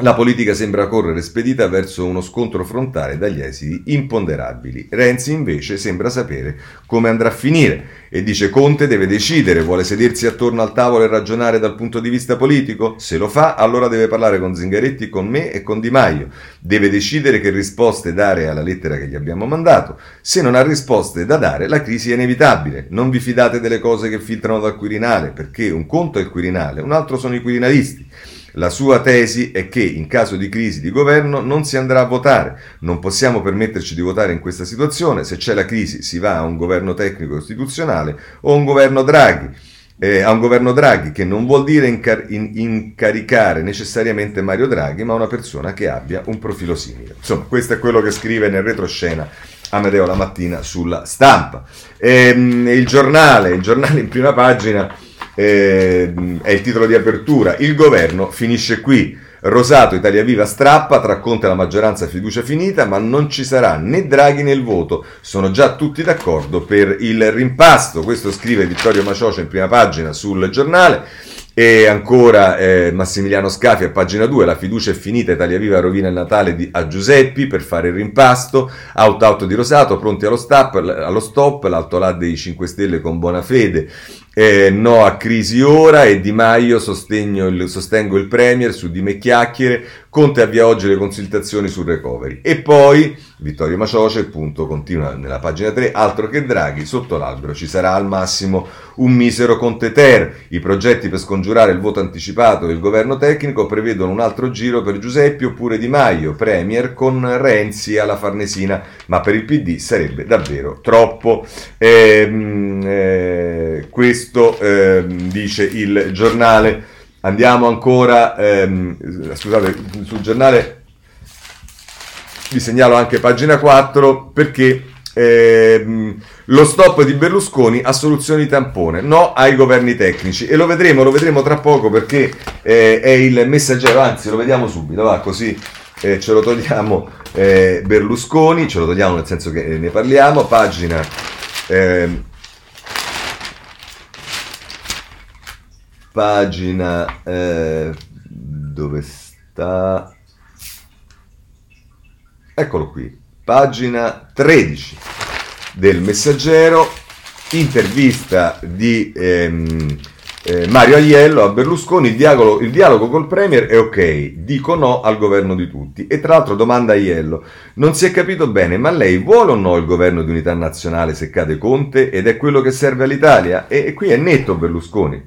la politica sembra correre spedita verso uno scontro frontale dagli esiti imponderabili. Renzi invece sembra sapere come andrà a finire e dice Conte deve decidere, vuole sedersi attorno al tavolo e ragionare dal punto di vista politico? Se lo fa, allora deve parlare con Zingaretti, con me e con Di Maio. Deve decidere che risposte dare alla lettera che gli abbiamo mandato. Se non ha risposte da dare, la crisi è inevitabile. Non vi fidate delle cose che filtrano dal Quirinale, perché un conto è il Quirinale, un altro sono i Quirinalisti. La sua tesi è che in caso di crisi di governo non si andrà a votare. Non possiamo permetterci di votare in questa situazione. Se c'è la crisi si va a un governo tecnico istituzionale o a un governo Draghi. Eh, a un governo Draghi che non vuol dire incar- in- incaricare necessariamente Mario Draghi, ma una persona che abbia un profilo simile. Insomma, questo è quello che scrive nel retroscena Amedeo la mattina sulla stampa. Ehm, il giornale, il giornale in prima pagina eh, è il titolo di apertura. Il governo finisce qui. Rosato, Italia Viva strappa, tra Conte la maggioranza fiducia finita, ma non ci sarà né Draghi né il voto. Sono già tutti d'accordo per il rimpasto. Questo scrive Vittorio Maciocia in prima pagina sul giornale. E ancora eh, Massimiliano Scafi a pagina 2, la fiducia è finita, Italia Viva rovina il Natale di, a Giuseppi per fare il rimpasto, out out di Rosato, pronti allo stop, allo stop l'alto là dei 5 Stelle con buona fede, eh, no a crisi ora e Di Maio il, sostengo il Premier su di me chiacchiere, Conte avvia oggi le consultazioni sul recovery. E poi Vittorio Macioce, appunto, continua nella pagina 3, altro che Draghi, sotto l'albero ci sarà al massimo un misero Conte Ter. I progetti per scongiurare il voto anticipato del governo tecnico prevedono un altro giro per Giuseppe oppure Di Maio, Premier con Renzi alla Farnesina, ma per il PD sarebbe davvero troppo. Eh, eh, questo eh, dice il giornale. Andiamo ancora, ehm, scusate, sul giornale vi segnalo anche pagina 4 perché ehm, lo stop di Berlusconi a soluzioni tampone, no ai governi tecnici. E lo vedremo, lo vedremo tra poco perché eh, è il messaggero, anzi lo vediamo subito, va così eh, ce lo togliamo eh, Berlusconi, ce lo togliamo nel senso che ne parliamo, pagina... Eh, pagina eh, dove sta? Eccolo qui pagina 13 del messaggero intervista di ehm, eh, Mario Aiello a Berlusconi il dialogo, il dialogo col Premier è ok dico no al governo di tutti. E tra l'altro domanda Aiello non si è capito bene ma lei vuole o no il governo di unità nazionale se cade Conte ed è quello che serve all'Italia? E, e qui è netto Berlusconi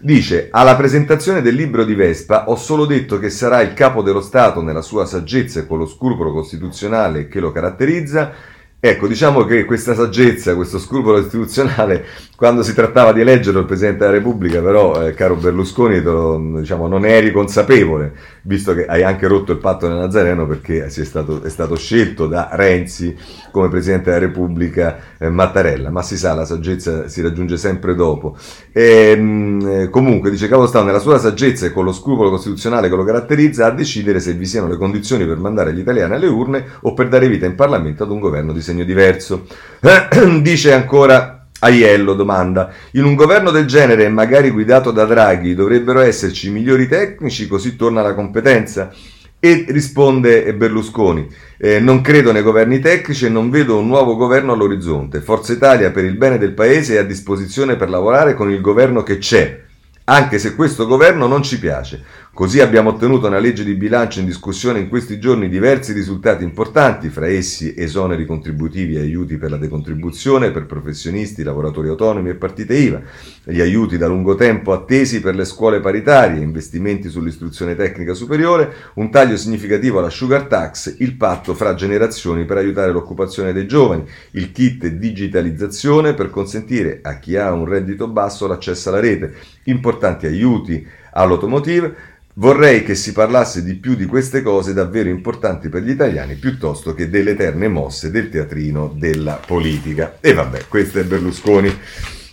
Dice, alla presentazione del libro di Vespa ho solo detto che sarà il capo dello Stato nella sua saggezza e con lo scrupolo costituzionale che lo caratterizza Ecco, diciamo che questa saggezza, questo scrupolo istituzionale, quando si trattava di eleggere il Presidente della Repubblica, però, eh, caro Berlusconi, lo, diciamo, non eri consapevole, visto che hai anche rotto il patto del Nazareno perché è stato, è stato scelto da Renzi come Presidente della Repubblica eh, Mattarella, ma si sa, la saggezza si raggiunge sempre dopo. E, ehm, mh, comunque, dice Cavo Stato, nella sua saggezza e con lo scrupolo costituzionale che lo caratterizza, a decidere se vi siano le condizioni per mandare gli italiani alle urne o per dare vita in Parlamento ad un governo di segno diverso. (clears throat) Dice ancora Aiello domanda: In un governo del genere, magari guidato da Draghi, dovrebbero esserci migliori tecnici, così torna la competenza? E risponde Berlusconi: eh, Non credo nei governi tecnici e non vedo un nuovo governo all'orizzonte. Forza Italia, per il bene del paese, è a disposizione per lavorare con il governo che c'è, anche se questo governo non ci piace. Così abbiamo ottenuto nella legge di bilancio in discussione in questi giorni diversi risultati importanti, fra essi esoneri contributivi e aiuti per la decontribuzione per professionisti, lavoratori autonomi e partite IVA, gli aiuti da lungo tempo attesi per le scuole paritarie, investimenti sull'istruzione tecnica superiore, un taglio significativo alla sugar tax, il patto fra generazioni per aiutare l'occupazione dei giovani, il kit digitalizzazione per consentire a chi ha un reddito basso l'accesso alla rete, importanti aiuti all'automotive, Vorrei che si parlasse di più di queste cose davvero importanti per gli italiani piuttosto che delle eterne mosse del teatrino della politica. E vabbè, questo è Berlusconi.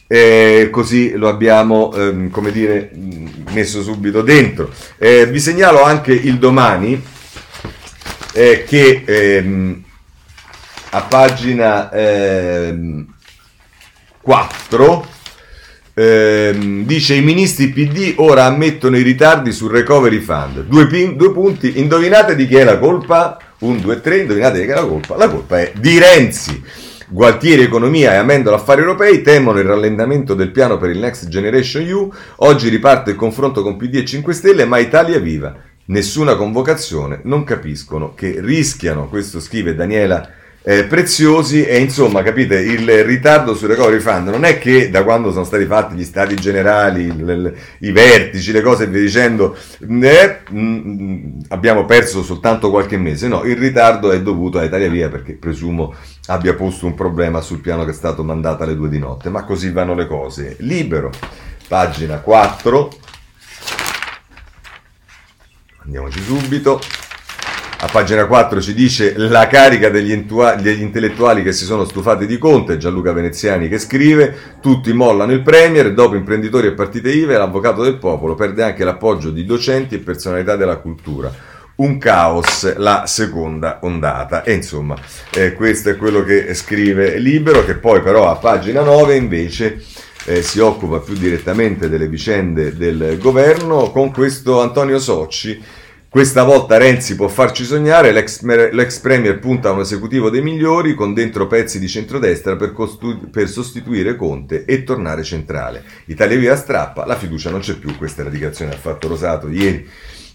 Eh, così lo abbiamo, ehm, come dire, messo subito dentro. Eh, vi segnalo anche il domani eh, che ehm, a pagina 4 ehm, dice i ministri PD ora ammettono i ritardi sul recovery fund. Due, pin, due punti, indovinate di chi è la colpa? Un, due, tre, indovinate di chi è la colpa? La colpa è di Renzi. Gualtieri Economia e Amendola Affari Europei temono il rallentamento del piano per il Next Generation EU. Oggi riparte il confronto con PD e 5 Stelle, ma Italia Viva. Nessuna convocazione, non capiscono che rischiano, questo scrive Daniela eh, preziosi e insomma capite il ritardo sul recovery fund non è che da quando sono stati fatti gli stati generali le, le, i vertici le cose e via dicendo eh, mh, mm, abbiamo perso soltanto qualche mese. No il ritardo è dovuto a Italia Via perché presumo abbia posto un problema sul piano che è stato mandato alle due di notte. Ma così vanno le cose. Libero. Pagina 4 andiamoci subito a pagina 4 ci dice la carica degli, entua- degli, intellettuali che si sono stufati di Conte, Gianluca Veneziani che scrive, tutti mollano il Premier, dopo imprenditori e partite IVA e l'avvocato del popolo perde anche l'appoggio di docenti e personalità della cultura. Un caos, la seconda ondata. E insomma, eh, questo è quello che scrive Libero, che poi però a pagina 9 invece... Eh, si occupa più direttamente delle vicende del governo con questo Antonio Socci questa volta Renzi può farci sognare, l'ex, l'ex Premier punta a un esecutivo dei migliori con dentro pezzi di centrodestra per, costu- per sostituire Conte e tornare centrale. Italia Via strappa, la fiducia non c'è più, questa è la dichiarazione ha fatto Rosato ieri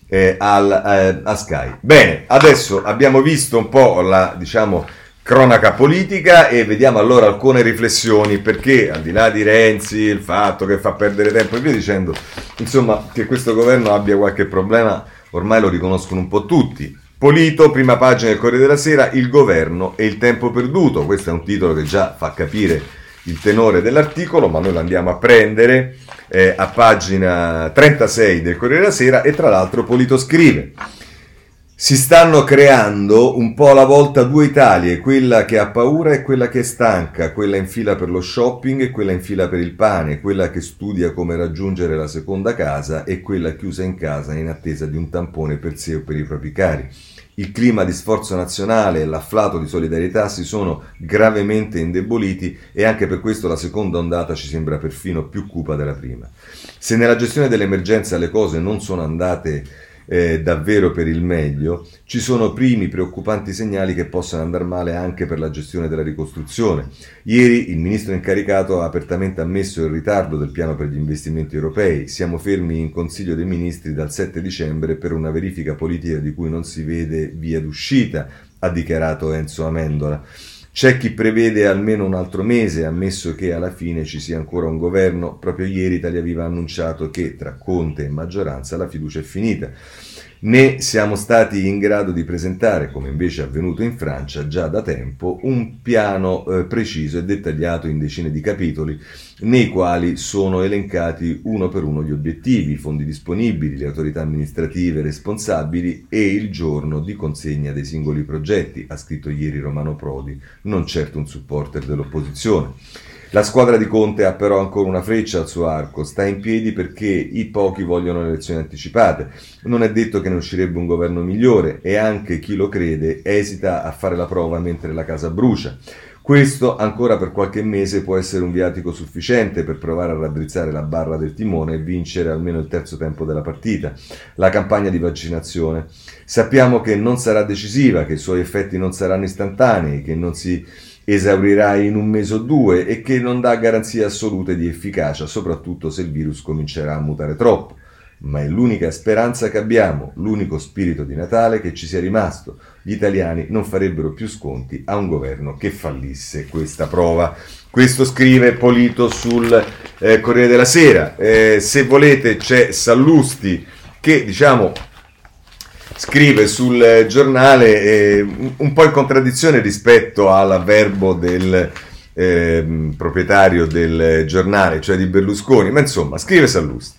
eh, al, eh, a Sky. Bene, adesso abbiamo visto un po' la, diciamo, cronaca politica e vediamo allora alcune riflessioni perché al di là di Renzi, il fatto che fa perdere tempo e via dicendo, insomma, che questo governo abbia qualche problema ormai lo riconoscono un po' tutti. Polito, prima pagina del Corriere della Sera, il governo e il tempo perduto. Questo è un titolo che già fa capire il tenore dell'articolo, ma noi lo andiamo a prendere eh, a pagina 36 del Corriere della Sera e tra l'altro Polito scrive si stanno creando un po' alla volta due Italie, quella che ha paura e quella che è stanca, quella in fila per lo shopping e quella in fila per il pane, quella che studia come raggiungere la seconda casa e quella chiusa in casa in attesa di un tampone per sé o per i propri cari. Il clima di sforzo nazionale e l'afflato di solidarietà si sono gravemente indeboliti e anche per questo la seconda ondata ci sembra perfino più cupa della prima. Se nella gestione dell'emergenza le cose non sono andate eh, davvero per il meglio, ci sono primi preoccupanti segnali che possano andare male anche per la gestione della ricostruzione. Ieri il ministro incaricato ha apertamente ammesso il ritardo del piano per gli investimenti europei. Siamo fermi in Consiglio dei Ministri dal 7 dicembre per una verifica politica di cui non si vede via d'uscita, ha dichiarato Enzo Amendola. C'è chi prevede almeno un altro mese, ammesso che alla fine ci sia ancora un governo. Proprio ieri Italia Viva ha annunciato che tra Conte e maggioranza la fiducia è finita. Né siamo stati in grado di presentare, come invece è avvenuto in Francia già da tempo, un piano eh, preciso e dettagliato in decine di capitoli nei quali sono elencati uno per uno gli obiettivi, i fondi disponibili, le autorità amministrative responsabili e il giorno di consegna dei singoli progetti, ha scritto ieri Romano Prodi, non certo un supporter dell'opposizione. La squadra di Conte ha però ancora una freccia al suo arco, sta in piedi perché i pochi vogliono le elezioni anticipate. Non è detto che ne uscirebbe un governo migliore e anche chi lo crede esita a fare la prova mentre la casa brucia. Questo ancora per qualche mese può essere un viatico sufficiente per provare a raddrizzare la barra del timone e vincere almeno il terzo tempo della partita, la campagna di vaccinazione. Sappiamo che non sarà decisiva, che i suoi effetti non saranno istantanei, che non si esaurirà in un mese o due e che non dà garanzie assolute di efficacia, soprattutto se il virus comincerà a mutare troppo. Ma è l'unica speranza che abbiamo, l'unico spirito di Natale che ci sia rimasto. Gli italiani non farebbero più sconti a un governo che fallisse questa prova. Questo scrive Polito sul eh, Corriere della Sera. Eh, se volete c'è Sallusti che diciamo scrive sul giornale eh, un po' in contraddizione rispetto all'avverbo del eh, proprietario del giornale, cioè di Berlusconi, ma insomma, scrive Sallusti.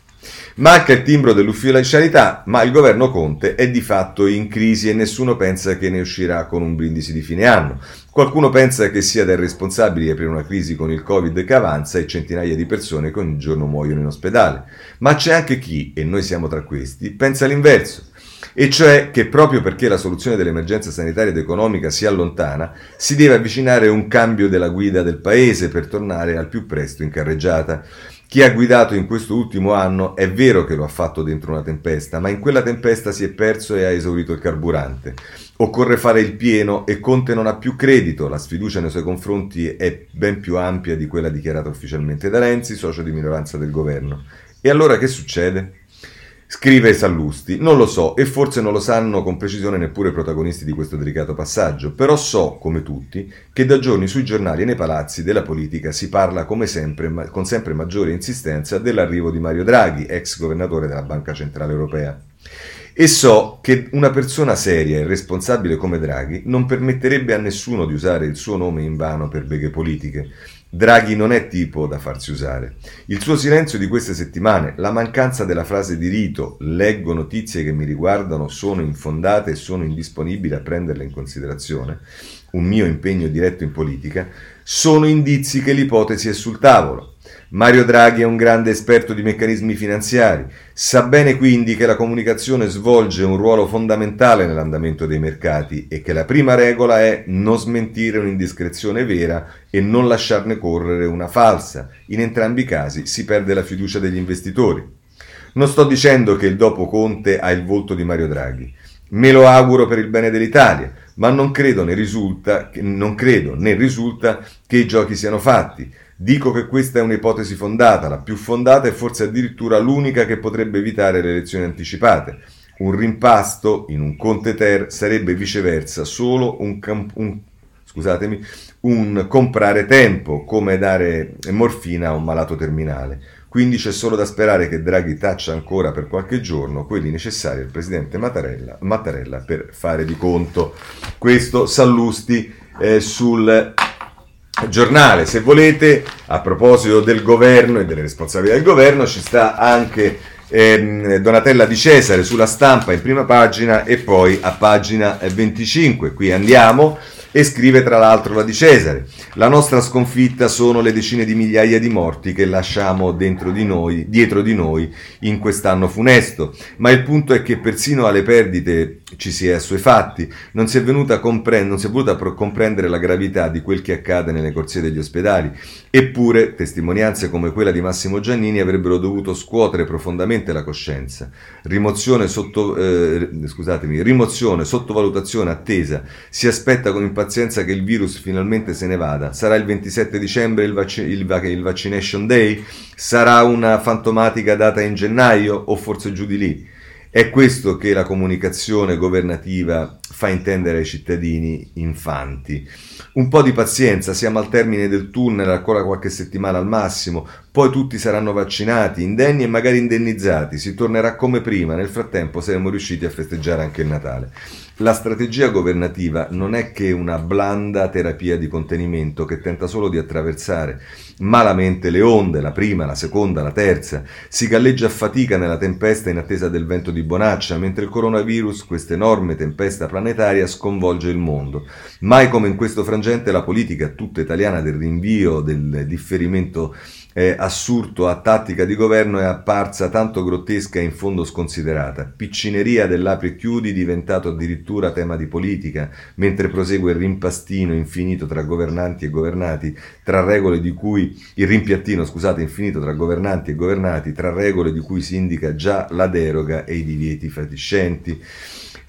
Manca il timbro dell'ufficialità, ma il governo Conte è di fatto in crisi e nessuno pensa che ne uscirà con un brindisi di fine anno. Qualcuno pensa che sia dai responsabili aprire una crisi con il Covid che avanza e centinaia di persone che ogni giorno muoiono in ospedale. Ma c'è anche chi, e noi siamo tra questi, pensa l'inverso e cioè che proprio perché la soluzione dell'emergenza sanitaria ed economica si allontana, si deve avvicinare un cambio della guida del paese per tornare al più presto in carreggiata. Chi ha guidato in questo ultimo anno è vero che lo ha fatto dentro una tempesta, ma in quella tempesta si è perso e ha esaurito il carburante. Occorre fare il pieno e Conte non ha più credito, la sfiducia nei suoi confronti è ben più ampia di quella dichiarata ufficialmente da Renzi, socio di minoranza del governo. E allora che succede? Scrive Sallusti, non lo so e forse non lo sanno con precisione neppure i protagonisti di questo delicato passaggio, però so, come tutti, che da giorni sui giornali e nei palazzi della politica si parla come sempre, ma, con sempre maggiore insistenza dell'arrivo di Mario Draghi, ex governatore della Banca Centrale Europea. E so che una persona seria e responsabile come Draghi non permetterebbe a nessuno di usare il suo nome in vano per beghe politiche, Draghi non è tipo da farsi usare. Il suo silenzio di queste settimane, la mancanza della frase di rito, leggo notizie che mi riguardano, sono infondate e sono indisponibile a prenderle in considerazione, un mio impegno diretto in politica, sono indizi che l'ipotesi è sul tavolo. Mario Draghi è un grande esperto di meccanismi finanziari, sa bene quindi che la comunicazione svolge un ruolo fondamentale nell'andamento dei mercati e che la prima regola è non smentire un'indiscrezione vera e non lasciarne correre una falsa. In entrambi i casi si perde la fiducia degli investitori. Non sto dicendo che il dopo Conte ha il volto di Mario Draghi. Me lo auguro per il bene dell'Italia, ma non credo né risulta, non credo né risulta che i giochi siano fatti. Dico che questa è un'ipotesi fondata, la più fondata e forse addirittura l'unica che potrebbe evitare le elezioni anticipate. Un rimpasto in un Conte Ter sarebbe viceversa solo un, camp- un, scusatemi, un comprare tempo, come dare morfina a un malato terminale. Quindi c'è solo da sperare che Draghi taccia ancora per qualche giorno quelli necessari al presidente Mattarella, Mattarella per fare di conto. Questo Sallusti eh, sul giornale. Se volete, a proposito del governo e delle responsabilità del governo, ci sta anche ehm, Donatella Di Cesare sulla stampa in prima pagina e poi a pagina 25. Qui andiamo e scrive tra l'altro la di Cesare. La nostra sconfitta sono le decine di migliaia di morti che lasciamo di noi, dietro di noi in quest'anno funesto, ma il punto è che persino alle perdite ci si è assuefatti, non si è, venuta non si è voluta comprendere la gravità di quel che accade nelle corsie degli ospedali, eppure testimonianze come quella di Massimo Giannini avrebbero dovuto scuotere profondamente la coscienza. Rimozione, sotto, eh, rimozione, sottovalutazione, attesa, si aspetta con impazienza che il virus finalmente se ne vada, sarà il 27 dicembre il, vac- il, vac- il Vaccination Day? Sarà una fantomatica data in gennaio o forse giù di lì? È questo che la comunicazione governativa fa intendere ai cittadini infanti. Un po' di pazienza, siamo al termine del tunnel, ancora qualche settimana al massimo, poi tutti saranno vaccinati, indenni e magari indennizzati, si tornerà come prima, nel frattempo saremo riusciti a festeggiare anche il Natale. La strategia governativa non è che una blanda terapia di contenimento che tenta solo di attraversare malamente le onde, la prima, la seconda, la terza. Si galleggia a fatica nella tempesta in attesa del vento di bonaccia, mentre il coronavirus, questa enorme tempesta planetaria, sconvolge il mondo. Mai come in questo frangente la politica tutta italiana del rinvio, del differimento eh, assurdo a tattica di governo è apparsa tanto grottesca e in fondo sconsiderata. Piccineria dell'apri e chiudi diventato addirittura tema di politica, mentre prosegue il rimpastino infinito tra governanti e governati, tra regole di cui il rimpiattino, scusate, infinito tra governanti e governati, tra regole di cui si indica già la deroga e i divieti fatiscenti.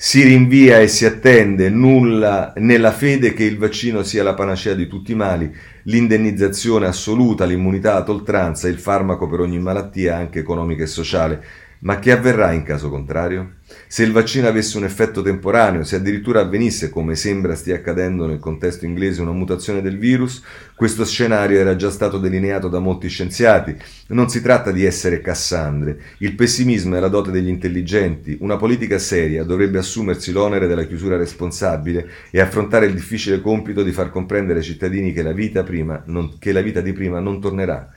Si rinvia e si attende nulla nella fede che il vaccino sia la panacea di tutti i mali, l'indennizzazione assoluta, l'immunità ad oltranza, il farmaco per ogni malattia, anche economica e sociale. Ma che avverrà in caso contrario? Se il vaccino avesse un effetto temporaneo, se addirittura avvenisse, come sembra stia accadendo nel contesto inglese, una mutazione del virus, questo scenario era già stato delineato da molti scienziati. Non si tratta di essere Cassandre. Il pessimismo è la dote degli intelligenti. Una politica seria dovrebbe assumersi l'onere della chiusura responsabile e affrontare il difficile compito di far comprendere ai cittadini che la vita, non, che la vita di prima non tornerà.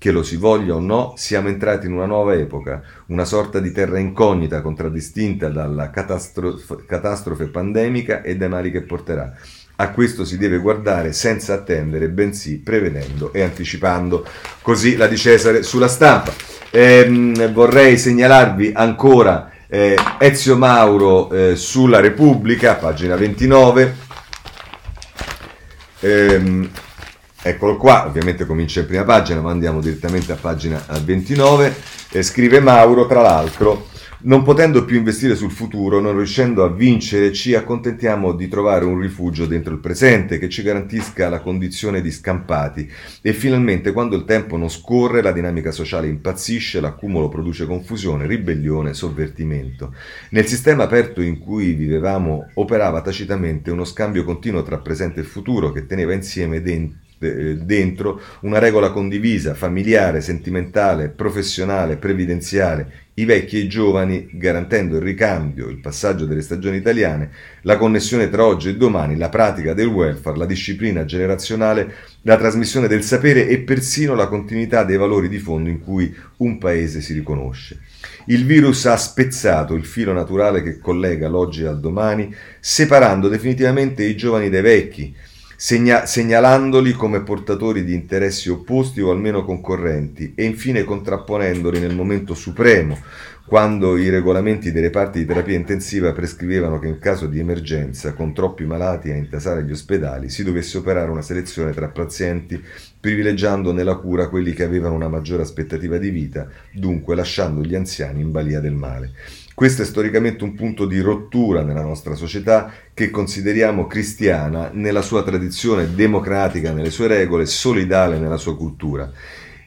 Che lo si voglia o no, siamo entrati in una nuova epoca, una sorta di terra incognita contraddistinta dalla catastrofe, catastrofe pandemica e dai mali che porterà. A questo si deve guardare senza attendere, bensì prevedendo e anticipando. Così la di Cesare sulla stampa. Ehm, vorrei segnalarvi ancora eh, Ezio Mauro eh, sulla Repubblica, pagina 29. Ehm, Eccolo qua, ovviamente comincia in prima pagina, ma andiamo direttamente a pagina 29. Eh, scrive Mauro, tra l'altro, non potendo più investire sul futuro, non riuscendo a vincere, ci accontentiamo di trovare un rifugio dentro il presente che ci garantisca la condizione di scampati e finalmente quando il tempo non scorre la dinamica sociale impazzisce, l'accumulo produce confusione, ribellione, sovvertimento. Nel sistema aperto in cui vivevamo operava tacitamente uno scambio continuo tra presente e futuro che teneva insieme dentro dentro una regola condivisa, familiare, sentimentale, professionale, previdenziale, i vecchi e i giovani, garantendo il ricambio, il passaggio delle stagioni italiane, la connessione tra oggi e domani, la pratica del welfare, la disciplina generazionale, la trasmissione del sapere e persino la continuità dei valori di fondo in cui un paese si riconosce. Il virus ha spezzato il filo naturale che collega l'oggi al domani, separando definitivamente i giovani dai vecchi, segna- segnalandoli come portatori di interessi opposti o almeno concorrenti e infine contrapponendoli nel momento supremo, quando i regolamenti dei reparti di terapia intensiva prescrivevano che in caso di emergenza, con troppi malati a intasare gli ospedali, si dovesse operare una selezione tra pazienti, privilegiando nella cura quelli che avevano una maggiore aspettativa di vita, dunque lasciando gli anziani in balia del male. Questo è storicamente un punto di rottura nella nostra società che consideriamo cristiana nella sua tradizione democratica, nelle sue regole, solidale nella sua cultura.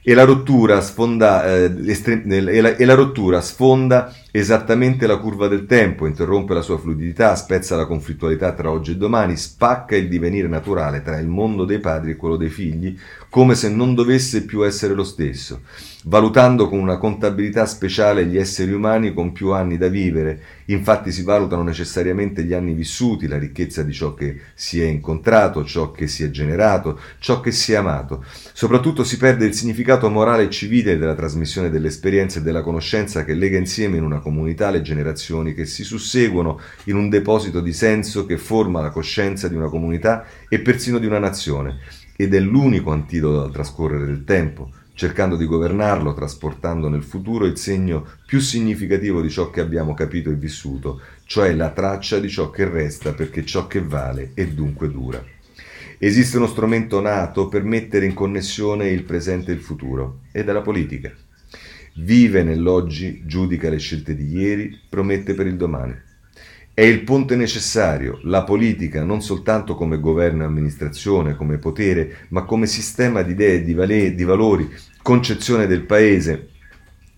E la rottura sfonda, eh, estre- e la, e la rottura sfonda esattamente la curva del tempo, interrompe la sua fluidità, spezza la conflittualità tra oggi e domani, spacca il divenire naturale tra il mondo dei padri e quello dei figli, come se non dovesse più essere lo stesso, valutando con una contabilità speciale gli esseri umani con più anni da vivere. Infatti si valutano necessariamente gli anni vissuti, la ricchezza di ciò che si è incontrato, ciò che si è generato, ciò che si è amato. Soprattutto si perde il significato morale e civile della trasmissione delle esperienze e della conoscenza che lega insieme in una comunità le generazioni che si susseguono in un deposito di senso che forma la coscienza di una comunità e persino di una nazione, ed è l'unico antidoto al trascorrere del tempo, cercando di governarlo, trasportando nel futuro il segno più significativo di ciò che abbiamo capito e vissuto, cioè la traccia di ciò che resta perché ciò che vale e dunque dura. Esiste uno strumento nato per mettere in connessione il presente e il futuro, ed è la politica. Vive nell'oggi, giudica le scelte di ieri, promette per il domani. È il ponte necessario, la politica, non soltanto come governo e amministrazione, come potere, ma come sistema di idee, di, vale, di valori, concezione del paese,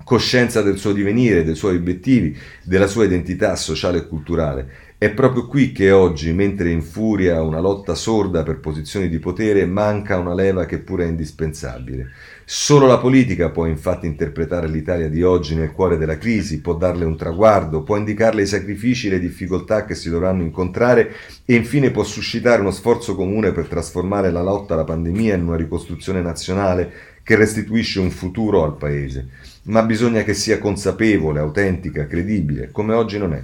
coscienza del suo divenire, dei suoi obiettivi, della sua identità sociale e culturale. È proprio qui che oggi, mentre infuria una lotta sorda per posizioni di potere, manca una leva che pure è indispensabile. Solo la politica può infatti interpretare l'Italia di oggi nel cuore della crisi, può darle un traguardo, può indicarle i sacrifici e le difficoltà che si dovranno incontrare e infine può suscitare uno sforzo comune per trasformare la lotta alla pandemia in una ricostruzione nazionale che restituisce un futuro al Paese. Ma bisogna che sia consapevole, autentica, credibile, come oggi non è.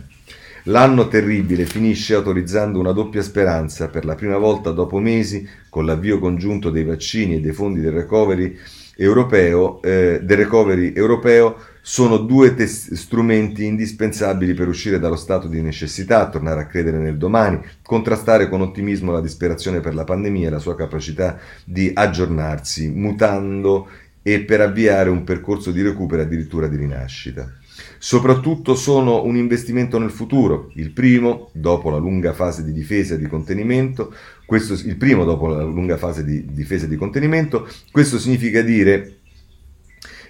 L'anno terribile finisce autorizzando una doppia speranza per la prima volta dopo mesi, con l'avvio congiunto dei vaccini e dei fondi del recovery, europeo, eh, del recovery europeo sono due tes- strumenti indispensabili per uscire dallo stato di necessità, tornare a credere nel domani, contrastare con ottimismo la disperazione per la pandemia e la sua capacità di aggiornarsi, mutando e per avviare un percorso di recupero e addirittura di rinascita. Soprattutto sono un investimento nel futuro, il primo dopo la lunga fase di difesa e di contenimento, questo, il primo dopo la lunga fase di difesa e di contenimento, questo significa dire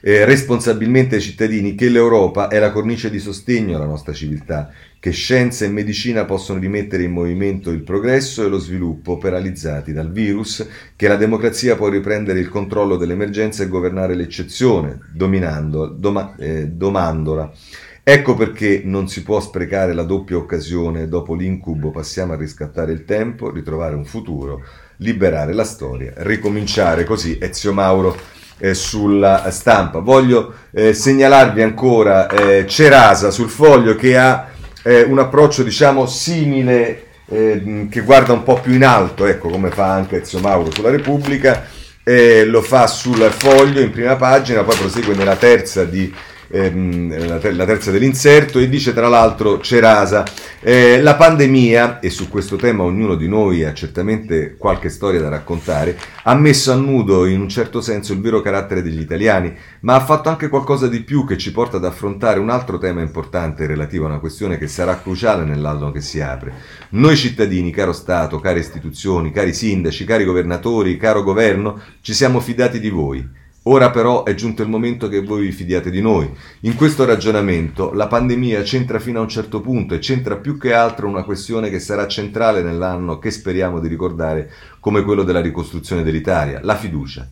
eh, responsabilmente ai cittadini che l'Europa è la cornice di sostegno alla nostra civiltà, che scienza e medicina possono rimettere in movimento il progresso e lo sviluppo paralizzati dal virus, che la democrazia può riprendere il controllo dell'emergenza e governare l'eccezione, doma, eh, domandola. Ecco perché non si può sprecare la doppia occasione, dopo l'incubo passiamo a riscattare il tempo, ritrovare un futuro, liberare la storia, ricominciare così Ezio Mauro eh, sulla stampa. Voglio eh, segnalarvi ancora eh, Cerasa sul foglio che ha eh, un approccio diciamo simile, eh, che guarda un po' più in alto, ecco come fa anche Ezio Mauro sulla Repubblica, eh, lo fa sul foglio in prima pagina, poi prosegue nella terza di ehm, la, la, terza dell'inserto, e dice tra l'altro Cerasa, eh, la pandemia, e su questo tema ognuno di noi ha certamente qualche storia da raccontare, ha messo a nudo in un certo senso il vero carattere degli italiani, ma ha fatto anche qualcosa di più che ci porta ad affrontare un altro tema importante relativo a una questione che sarà cruciale nell'anno che si apre. Noi cittadini, caro Stato, care istituzioni, cari sindaci, cari governatori, caro governo, ci siamo fidati di voi. Ora però è giunto il momento che voi vi fidiate di noi. In questo ragionamento la pandemia c'entra fino a un certo punto e c'entra più che altro una questione che sarà centrale nell'anno che speriamo di ricordare come quello della ricostruzione dell'Italia, la fiducia.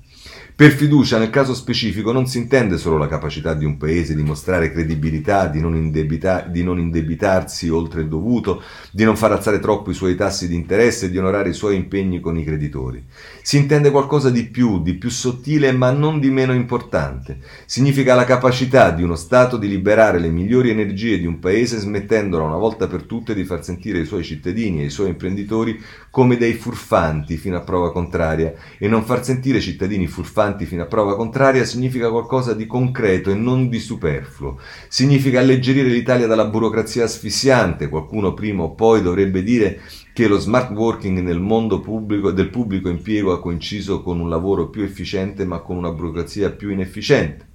Per fiducia, nel caso specifico, non si intende solo la capacità di un paese di mostrare credibilità, di non, indebita- di non, indebitarsi oltre il dovuto, di non far alzare troppo i suoi tassi di interesse e di onorare i suoi impegni con i creditori. Si intende qualcosa di più, di più sottile, ma non di meno importante. Significa la capacità di uno Stato di liberare le migliori energie di un paese smettendola una volta per tutte di far sentire i suoi cittadini e i suoi imprenditori come dei furfanti fino a prova contraria e non far sentire cittadini furfanti avanti fino a prova contraria significa qualcosa di concreto e non di superfluo. Significa alleggerire l'Italia dalla burocrazia asfissiante. Qualcuno prima o poi dovrebbe dire che lo smart working nel mondo pubblico, del pubblico impiego ha coinciso con un lavoro più efficiente ma con una burocrazia più inefficiente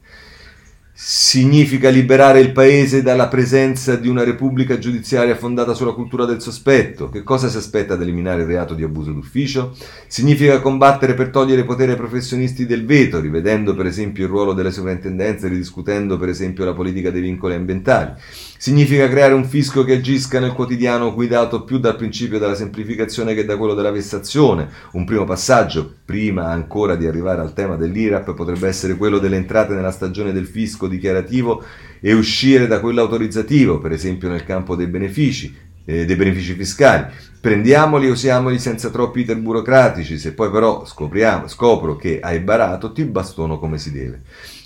significa liberare il paese dalla presenza di una repubblica giudiziaria fondata sulla cultura del sospetto. Che cosa si aspetta ad eliminare il reato di abuso d'ufficio? Significa combattere per togliere potere ai professionisti del veto, rivedendo per esempio il ruolo delle sovrintendenze, ridiscutendo per esempio la politica dei vincoli ambientali. Significa creare un fisco che agisca nel quotidiano guidato più dal principio della semplificazione che da quello della vessazione. Un primo passaggio, prima ancora di arrivare al tema dell'IRAP, potrebbe essere quello delle entrate nella stagione del fisco dichiarativo e uscire da quello autorizzativo, per esempio nel campo dei benefici, eh, dei benefici fiscali. Prendiamoli e usiamoli senza troppi iter burocratici, se poi però scopro che hai barato, ti bastono come si deve.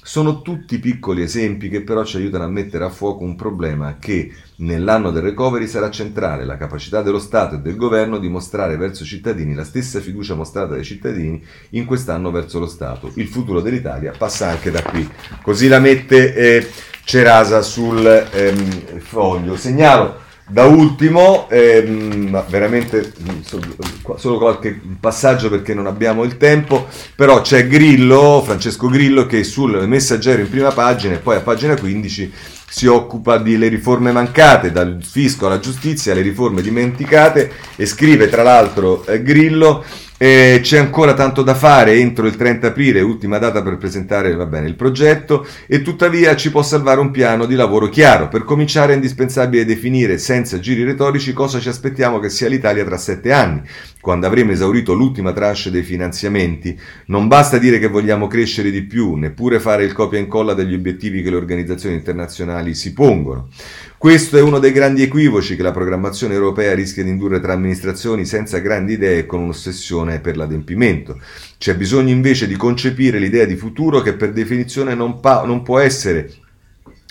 Sono tutti piccoli esempi che però ci aiutano a mettere a fuoco un problema che nell'anno del recovery sarà centrale, la capacità dello Stato e del governo di mostrare verso i cittadini la stessa fiducia mostrata dai cittadini in quest'anno verso lo Stato. Il futuro dell'Italia passa anche da qui. Così la mette eh, Cerasa sul ehm, foglio. Segnalo da ultimo, ehm, veramente solo qualche passaggio perché non abbiamo il tempo, però c'è Grillo, Francesco Grillo, che sul messaggero in prima pagina e poi a pagina 15 si occupa delle riforme mancate, dal fisco alla giustizia, le riforme dimenticate e scrive tra l'altro eh, Grillo Eh, c'è ancora tanto da fare entro il 30 aprile, ultima data per presentare bene, il progetto, e tuttavia ci può salvare un piano di lavoro chiaro. Per cominciare è indispensabile definire senza giri retorici cosa ci aspettiamo che sia l'Italia tra sette anni, quando avremo esaurito l'ultima tranche dei finanziamenti. Non basta dire che vogliamo crescere di più, neppure fare il copia e incolla degli obiettivi che le organizzazioni internazionali si pongono. Questo è uno dei grandi equivoci che la programmazione europea rischia di indurre tra amministrazioni senza grandi idee e con un'ossessione per l'adempimento. C'è bisogno invece di concepire l'idea di futuro che per definizione non, pa- non può essere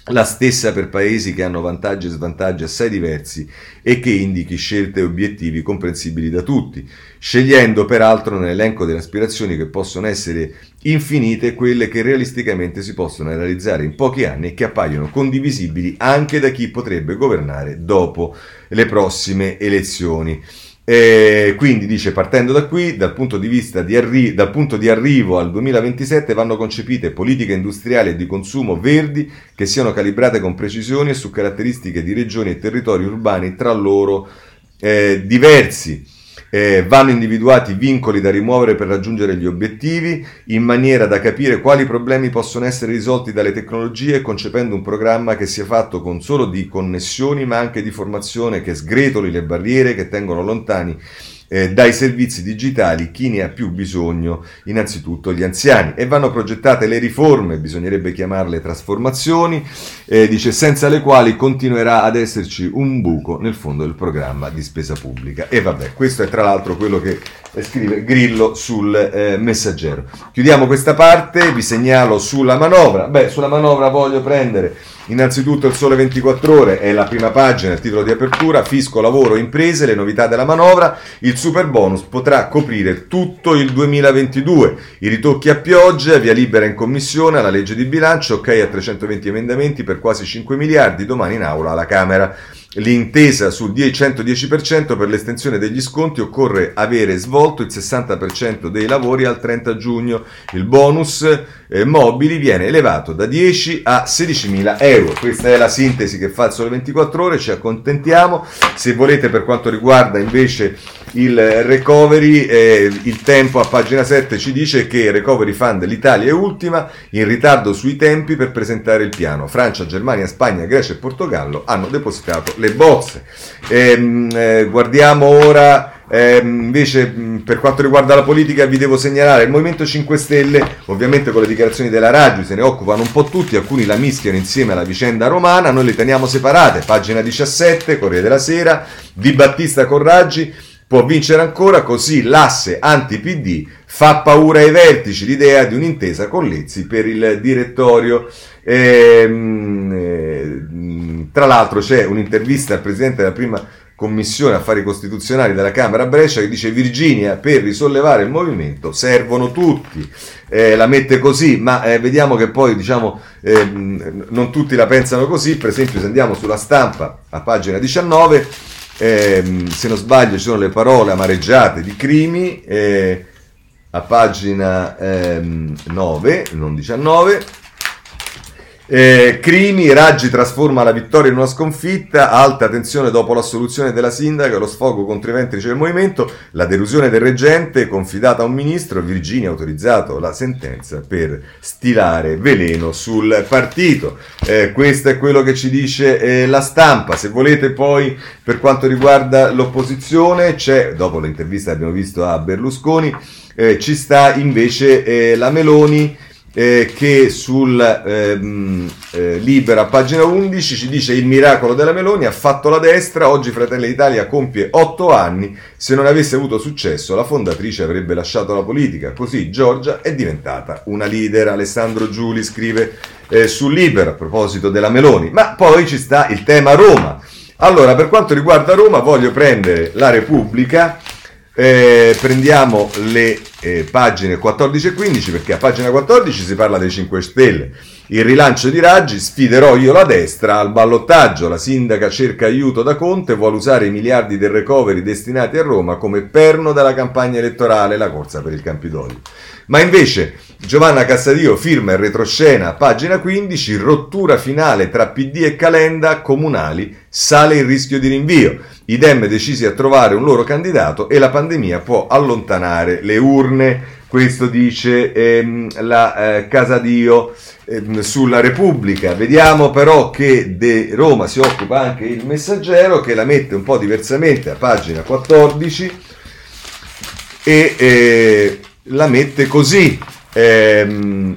la stessa per paesi che hanno vantaggi e svantaggi assai diversi e che indichi scelte e obiettivi comprensibili da tutti, scegliendo peraltro nell'elenco delle aspirazioni che possono essere infinite quelle che realisticamente si possono realizzare in pochi anni e che appaiono condivisibili anche da chi potrebbe governare dopo le prossime elezioni. E quindi dice, partendo da qui, dal punto, di vista di arri- dal punto di arrivo al 2027 vanno concepite politiche industriali e di consumo verdi che siano calibrate con precisione su caratteristiche di regioni e territori urbani tra loro eh, diversi eh, vanno individuati vincoli da rimuovere per raggiungere gli obiettivi, in maniera da capire quali problemi possono essere risolti dalle tecnologie, concependo un programma che sia fatto con solo di connessioni, ma anche di formazione che sgretoli le barriere che tengono lontani eh, dai servizi digitali chi ne ha più bisogno, innanzitutto gli anziani. E vanno progettate le riforme, bisognerebbe chiamarle trasformazioni, eh, dice, senza le quali continuerà ad esserci un buco nel fondo del programma di spesa pubblica. E vabbè, questo è tra l'altro quello che scrive Grillo sul eh, messaggero. Chiudiamo questa parte, vi segnalo sulla manovra. Beh, sulla manovra voglio prendere Innanzitutto il Sole 24 Ore è la prima pagina, il titolo di apertura, fisco, lavoro, imprese, le novità della manovra, il super bonus potrà coprire tutto il 2022, i ritocchi a pioggia, via libera in commissione alla legge di bilancio, ok a 320 emendamenti per quasi 5 miliardi, domani in aula alla Camera. L'intesa sul 110% per l'estensione degli sconti occorre avere svolto il 60% dei lavori al 30 giugno. Il bonus eh, mobili viene elevato da 10 a 16 mila euro. Questa è la sintesi che fa il Sole 24 Ore, ci accontentiamo. Se volete per quanto riguarda invece il recovery, eh, il tempo a pagina 7 ci dice che il recovery fund l'Italia è ultima, in ritardo sui tempi per presentare il piano. Francia, Germania, Spagna, Grecia e Portogallo hanno depositato le bozze. Ehm, eh, guardiamo ora eh, invece, per quanto riguarda la politica, vi devo segnalare il Movimento 5 Stelle, ovviamente con le dichiarazioni della Raggi se ne occupano un po' tutti, alcuni la mischiano insieme alla vicenda romana, noi le teniamo separate. Pagina 17, Corriere della Sera, Di Battista con Raggi, può vincere ancora, così l'asse anti-PD fa paura ai vertici l'idea di un'intesa con Lezzi per il direttorio. Ehm, eh, tra l'altro c'è un'intervista al presidente della prima commissione affari costituzionali della Camera Brescia che dice Virginia per risollevare il movimento servono tutti. Eh, la mette così ma eh, vediamo che poi diciamo eh, non tutti la pensano così. Per esempio se andiamo sulla stampa a pagina 19 ehm, se non sbaglio ci sono le parole amareggiate di Crimi eh, a pagina ehm, 9 non 19 eh, Crimi, Raggi trasforma la vittoria in una sconfitta, alta tensione dopo l'assoluzione della sindaca, lo sfogo contro i ventrici del movimento, la delusione del reggente confidata a un ministro, Virginia ha autorizzato la sentenza per stilare veleno sul partito. Eh, questo è quello che ci dice eh, la stampa. Se volete poi per quanto riguarda l'opposizione, c'è, dopo l'intervista che abbiamo visto a Berlusconi, eh, ci sta invece eh, la Meloni eh, che sul ehm, eh, Libera, pagina 11, ci dice il miracolo della Meloni ha fatto la destra, oggi Fratelli d'Italia compie 8 anni, se non avesse avuto successo la fondatrice avrebbe lasciato la politica, così Giorgia è diventata una leader, Alessandro Giuli scrive eh, sul Libera a proposito della Meloni, ma poi ci sta il tema Roma. Allora, per quanto riguarda Roma, voglio prendere la Repubblica eh, prendiamo le eh, pagine 14 e 15 perché a pagina 14 si parla dei 5 Stelle Il rilancio di Raggi, sfiderò io la destra al ballottaggio. La sindaca cerca aiuto da Conte, vuole usare i miliardi del recovery destinati a Roma come perno della campagna elettorale, la corsa per il Campidoglio. Ma invece Giovanna Cassadio firma in retroscena, pagina 15, rottura finale tra PD e Calenda, comunali, sale il rischio di rinvio. I Dem decisi a trovare un loro candidato e la pandemia può allontanare le urne. Questo dice ehm, la eh, Casadio ehm, sulla Repubblica. Vediamo però che De Roma si occupa anche il messaggero che la mette un po' diversamente a pagina 14 e eh, la mette così. Ehm,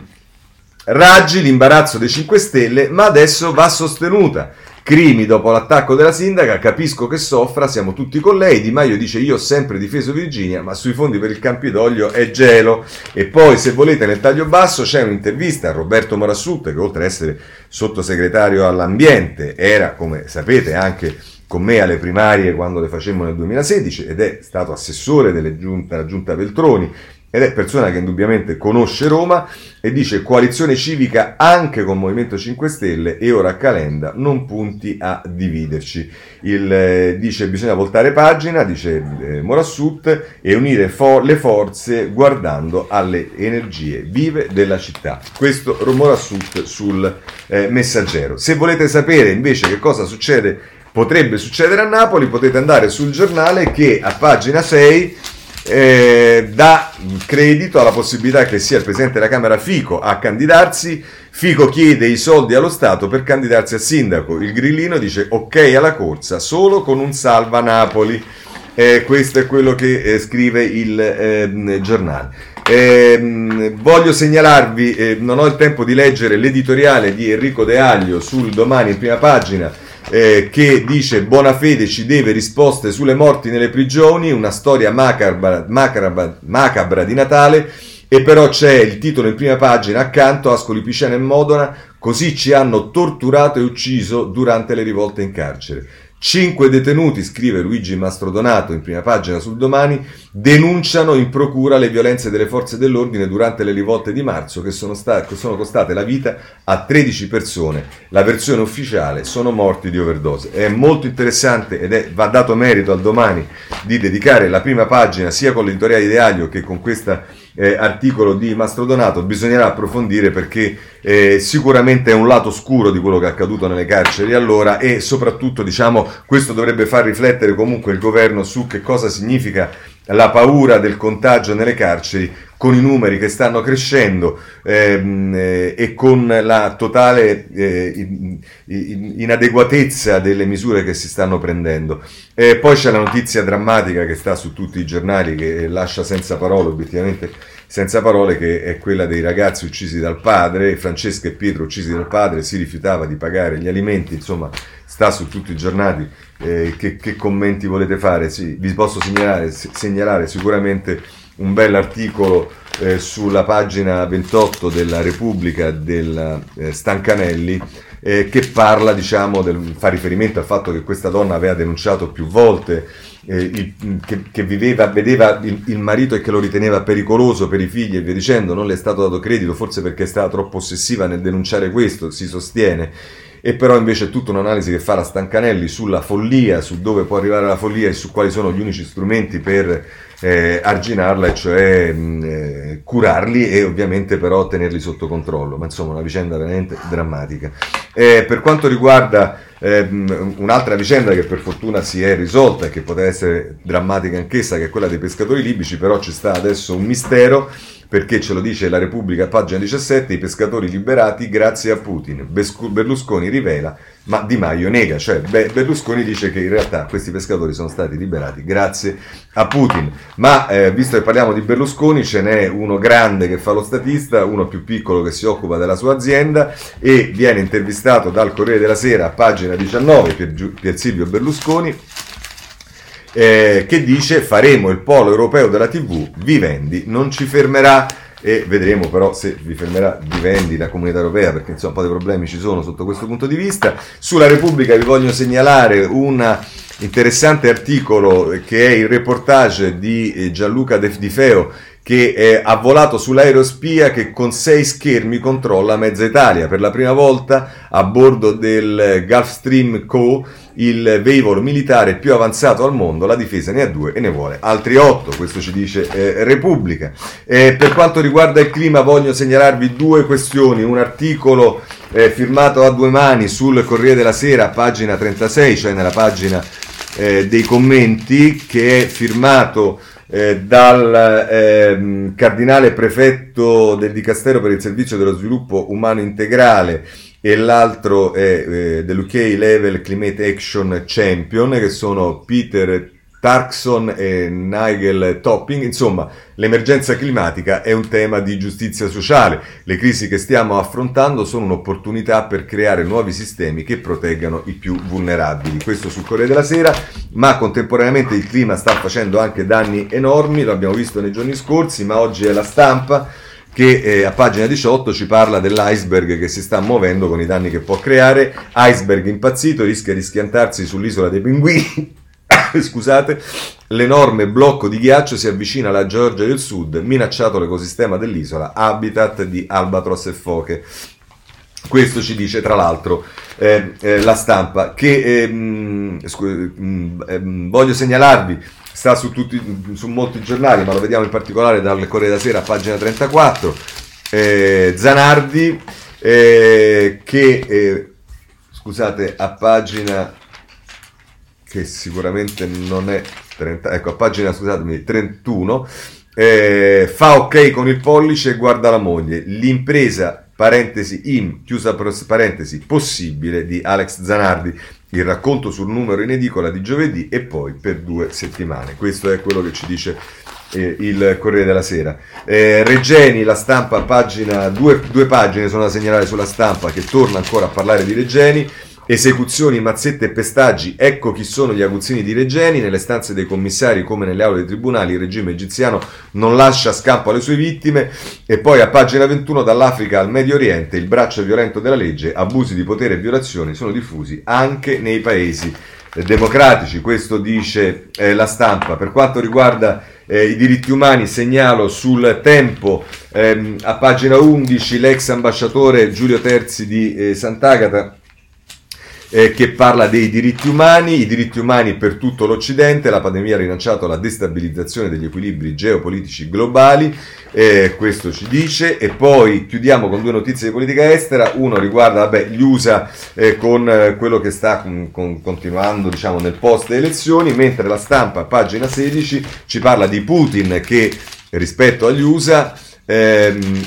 Raggi l'imbarazzo dei 5 Stelle, ma adesso va sostenuta. Crimi dopo l'attacco della sindaca, capisco che soffra, siamo tutti con lei. Di Maio dice io ho sempre difeso Virginia, ma sui fondi per il Campidoglio è gelo. E poi, se volete, nel taglio basso c'è un'intervista a Roberto Morassut, che oltre ad essere sottosegretario all'ambiente, era, come sapete, anche con me alle primarie quando le facemmo nel 2016 ed è stato assessore della giunta, giunta Veltroni ed è persona che indubbiamente conosce Roma e dice coalizione civica anche con Movimento 5 Stelle e ora Calenda non punti a dividerci. Il, eh, dice bisogna voltare pagina, dice eh, Morassut, e unire for- le forze guardando alle energie vive della città. Questo Morassut sul eh, messaggero. Se volete sapere invece che cosa succede, potrebbe succedere a Napoli, potete andare sul giornale che a pagina 6 eh, dà credito alla possibilità che sia il Presidente della Camera Fico a candidarsi. Fico chiede i soldi allo Stato per candidarsi a sindaco. Il grillino dice ok alla corsa, solo con un salva Napoli. Eh, questo è quello che eh, scrive il ehm, giornale. Eh, voglio segnalarvi, eh, non ho il tempo di leggere l'editoriale di Enrico De Aglio sul domani in prima pagina eh, che dice buona fede ci deve risposte sulle morti nelle prigioni, una storia macabra, macabra, macabra di Natale e però c'è il titolo in prima pagina accanto, Ascoli Piceno e Modena, così ci hanno torturato e ucciso durante le rivolte in carcere. Cinque detenuti, scrive Luigi Mastrodonato in prima pagina sul domani, denunciano in procura le violenze delle forze dell'ordine durante le rivolte di marzo che sono, state, sono costate la vita a 13 persone. La versione ufficiale sono morti di overdose. È molto interessante ed è, va dato merito al domani di dedicare la prima pagina sia con l'editoriale Idealio che con questa eh, articolo di Mastro Donato, bisognerà approfondire perché eh, sicuramente è un lato scuro di quello che è accaduto nelle carceri allora e soprattutto diciamo questo dovrebbe far riflettere comunque il governo su che cosa significa la paura del contagio nelle carceri con i numeri che stanno crescendo ehm, eh, e con la totale eh, inadeguatezza delle misure che si stanno prendendo. Eh, poi c'è la notizia drammatica che sta su tutti i giornali che lascia senza parole, obiettivamente senza parole, che è quella dei ragazzi uccisi dal padre, Francesca e Pietro uccisi dal padre, si rifiutava di pagare gli alimenti, insomma sta su tutti i giornali. Eh, che, che, commenti volete fare? Sì, vi posso segnalare, segnalare sicuramente un bel articolo eh, sulla pagina 28 della Repubblica del eh, Stancanelli eh, che parla, diciamo, del, fa riferimento al fatto che questa donna aveva denunciato più volte eh, il, che, che, viveva, vedeva il, il, marito e che lo riteneva pericoloso per i figli e via dicendo, non le è stato dato credito, forse perché è stata troppo ossessiva nel denunciare questo, si sostiene. E però invece è tutta un'analisi che fa la Stancanelli sulla follia, su dove può arrivare la follia e su quali sono gli unici strumenti per eh, arginarla, cioè mh, eh, curarli e ovviamente però tenerli sotto controllo. Ma insomma, una vicenda veramente drammatica. Eh, per quanto riguarda eh, un'altra vicenda che per fortuna si è risolta e che poteva essere drammatica anch'essa, che è quella dei pescatori libici, però ci sta adesso un mistero perché ce lo dice la Repubblica, pagina 17, i pescatori liberati grazie a Putin. Berlusconi rivela, ma Di Maio nega, cioè Berlusconi dice che in realtà questi pescatori sono stati liberati grazie a Putin. Ma eh, visto che parliamo di Berlusconi, ce n'è uno grande che fa lo statista, uno più piccolo che si occupa della sua azienda e viene intervistato dal Corriere della Sera, pagina 19, Pier, Pier Silvio Berlusconi eh, che dice faremo il polo europeo della TV, Vivendi non ci fermerà e vedremo però se vi fermerà Vivendi la comunità europea perché insomma un po' di problemi ci sono sotto questo punto di vista. Sulla Repubblica vi voglio segnalare un interessante articolo che è il reportage di eh, Gianluca Di Feo che eh, ha volato sull'aerospia che con sei schermi controlla mezza Italia. Per la prima volta a bordo del Gulfstream Co il velivolo militare più avanzato al mondo, la difesa ne ha due e ne vuole altri otto, questo ci dice eh, Repubblica. Eh, per quanto riguarda il clima voglio segnalarvi due questioni, un articolo eh, firmato a due mani sul Corriere della Sera, pagina 36, cioè nella pagina eh, dei commenti, che è firmato eh, dal eh, cardinale prefetto del Dicastero per il Servizio dello Sviluppo Umano Integrale e l'altro è eh, dell'UK Level Climate Action Champion, che sono Peter Tarkson e Nigel Topping. Insomma, l'emergenza climatica è un tema di giustizia sociale. Le crisi che stiamo affrontando sono un'opportunità per creare nuovi sistemi che proteggano i più vulnerabili. Questo sul Corriere della Sera, ma contemporaneamente il clima sta facendo anche danni enormi, lo abbiamo visto nei giorni scorsi, ma oggi è la stampa che eh, a pagina 18 ci parla dell'iceberg che si sta muovendo con i danni che può creare. Iceberg impazzito rischia di schiantarsi sull'isola dei pinguini. (coughs) Scusate, l'enorme blocco di ghiaccio si avvicina alla Georgia del Sud, minacciato l'ecosistema dell'isola, habitat di albatros e foche. Questo ci dice tra l'altro eh, eh, la stampa che ehm, scu- mh, ehm, voglio segnalarvi sta su, tutti, su molti giornali, ma lo vediamo in particolare dal Corriere della Sera, pagina 34, eh, Zanardi, eh, che, eh, scusate, a pagina che sicuramente non è 30, ecco, a pagina, scusatemi, 31, eh, fa ok con il pollice e guarda la moglie, l'impresa parentesi in, chiusa parentesi, possibile di Alex Zanardi il racconto sul numero in edicola di giovedì e poi per due settimane. Questo è quello che ci dice eh, il Corriere della Sera. Eh, Regeni, la stampa, pagina, due, due pagine sono da segnalare sulla stampa che torna ancora a parlare di Regeni. Esecuzioni, mazzette e pestaggi, ecco chi sono gli aguzzini di Regeni, nelle stanze dei commissari come nelle aule dei tribunali il regime egiziano non lascia scampo alle sue vittime. E poi a pagina 21 dall'Africa al Medio Oriente il braccio violento della legge, abusi di potere e violazioni sono diffusi anche nei paesi democratici, questo dice eh, la stampa. Per quanto riguarda eh, i diritti umani segnalo sul tempo ehm, a pagina 11 l'ex ambasciatore Giulio Terzi di eh, Sant'Agata eh, che parla dei diritti umani, i diritti umani per tutto l'Occidente, la pandemia ha rilanciato la destabilizzazione degli equilibri geopolitici globali, eh, questo ci dice, e poi chiudiamo con due notizie di politica estera, uno riguarda vabbè, gli USA eh, con eh, quello che sta con, con, continuando diciamo, nel post elezioni, mentre la stampa, pagina 16, ci parla di Putin che rispetto agli USA ehm,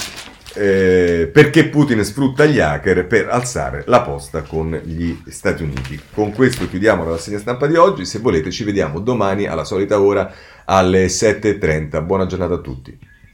eh, perché Putin sfrutta gli hacker per alzare la posta con gli Stati Uniti. Con questo chiudiamo la rassegna stampa di oggi, se volete ci vediamo domani alla solita ora alle 7.30. Buona giornata a tutti.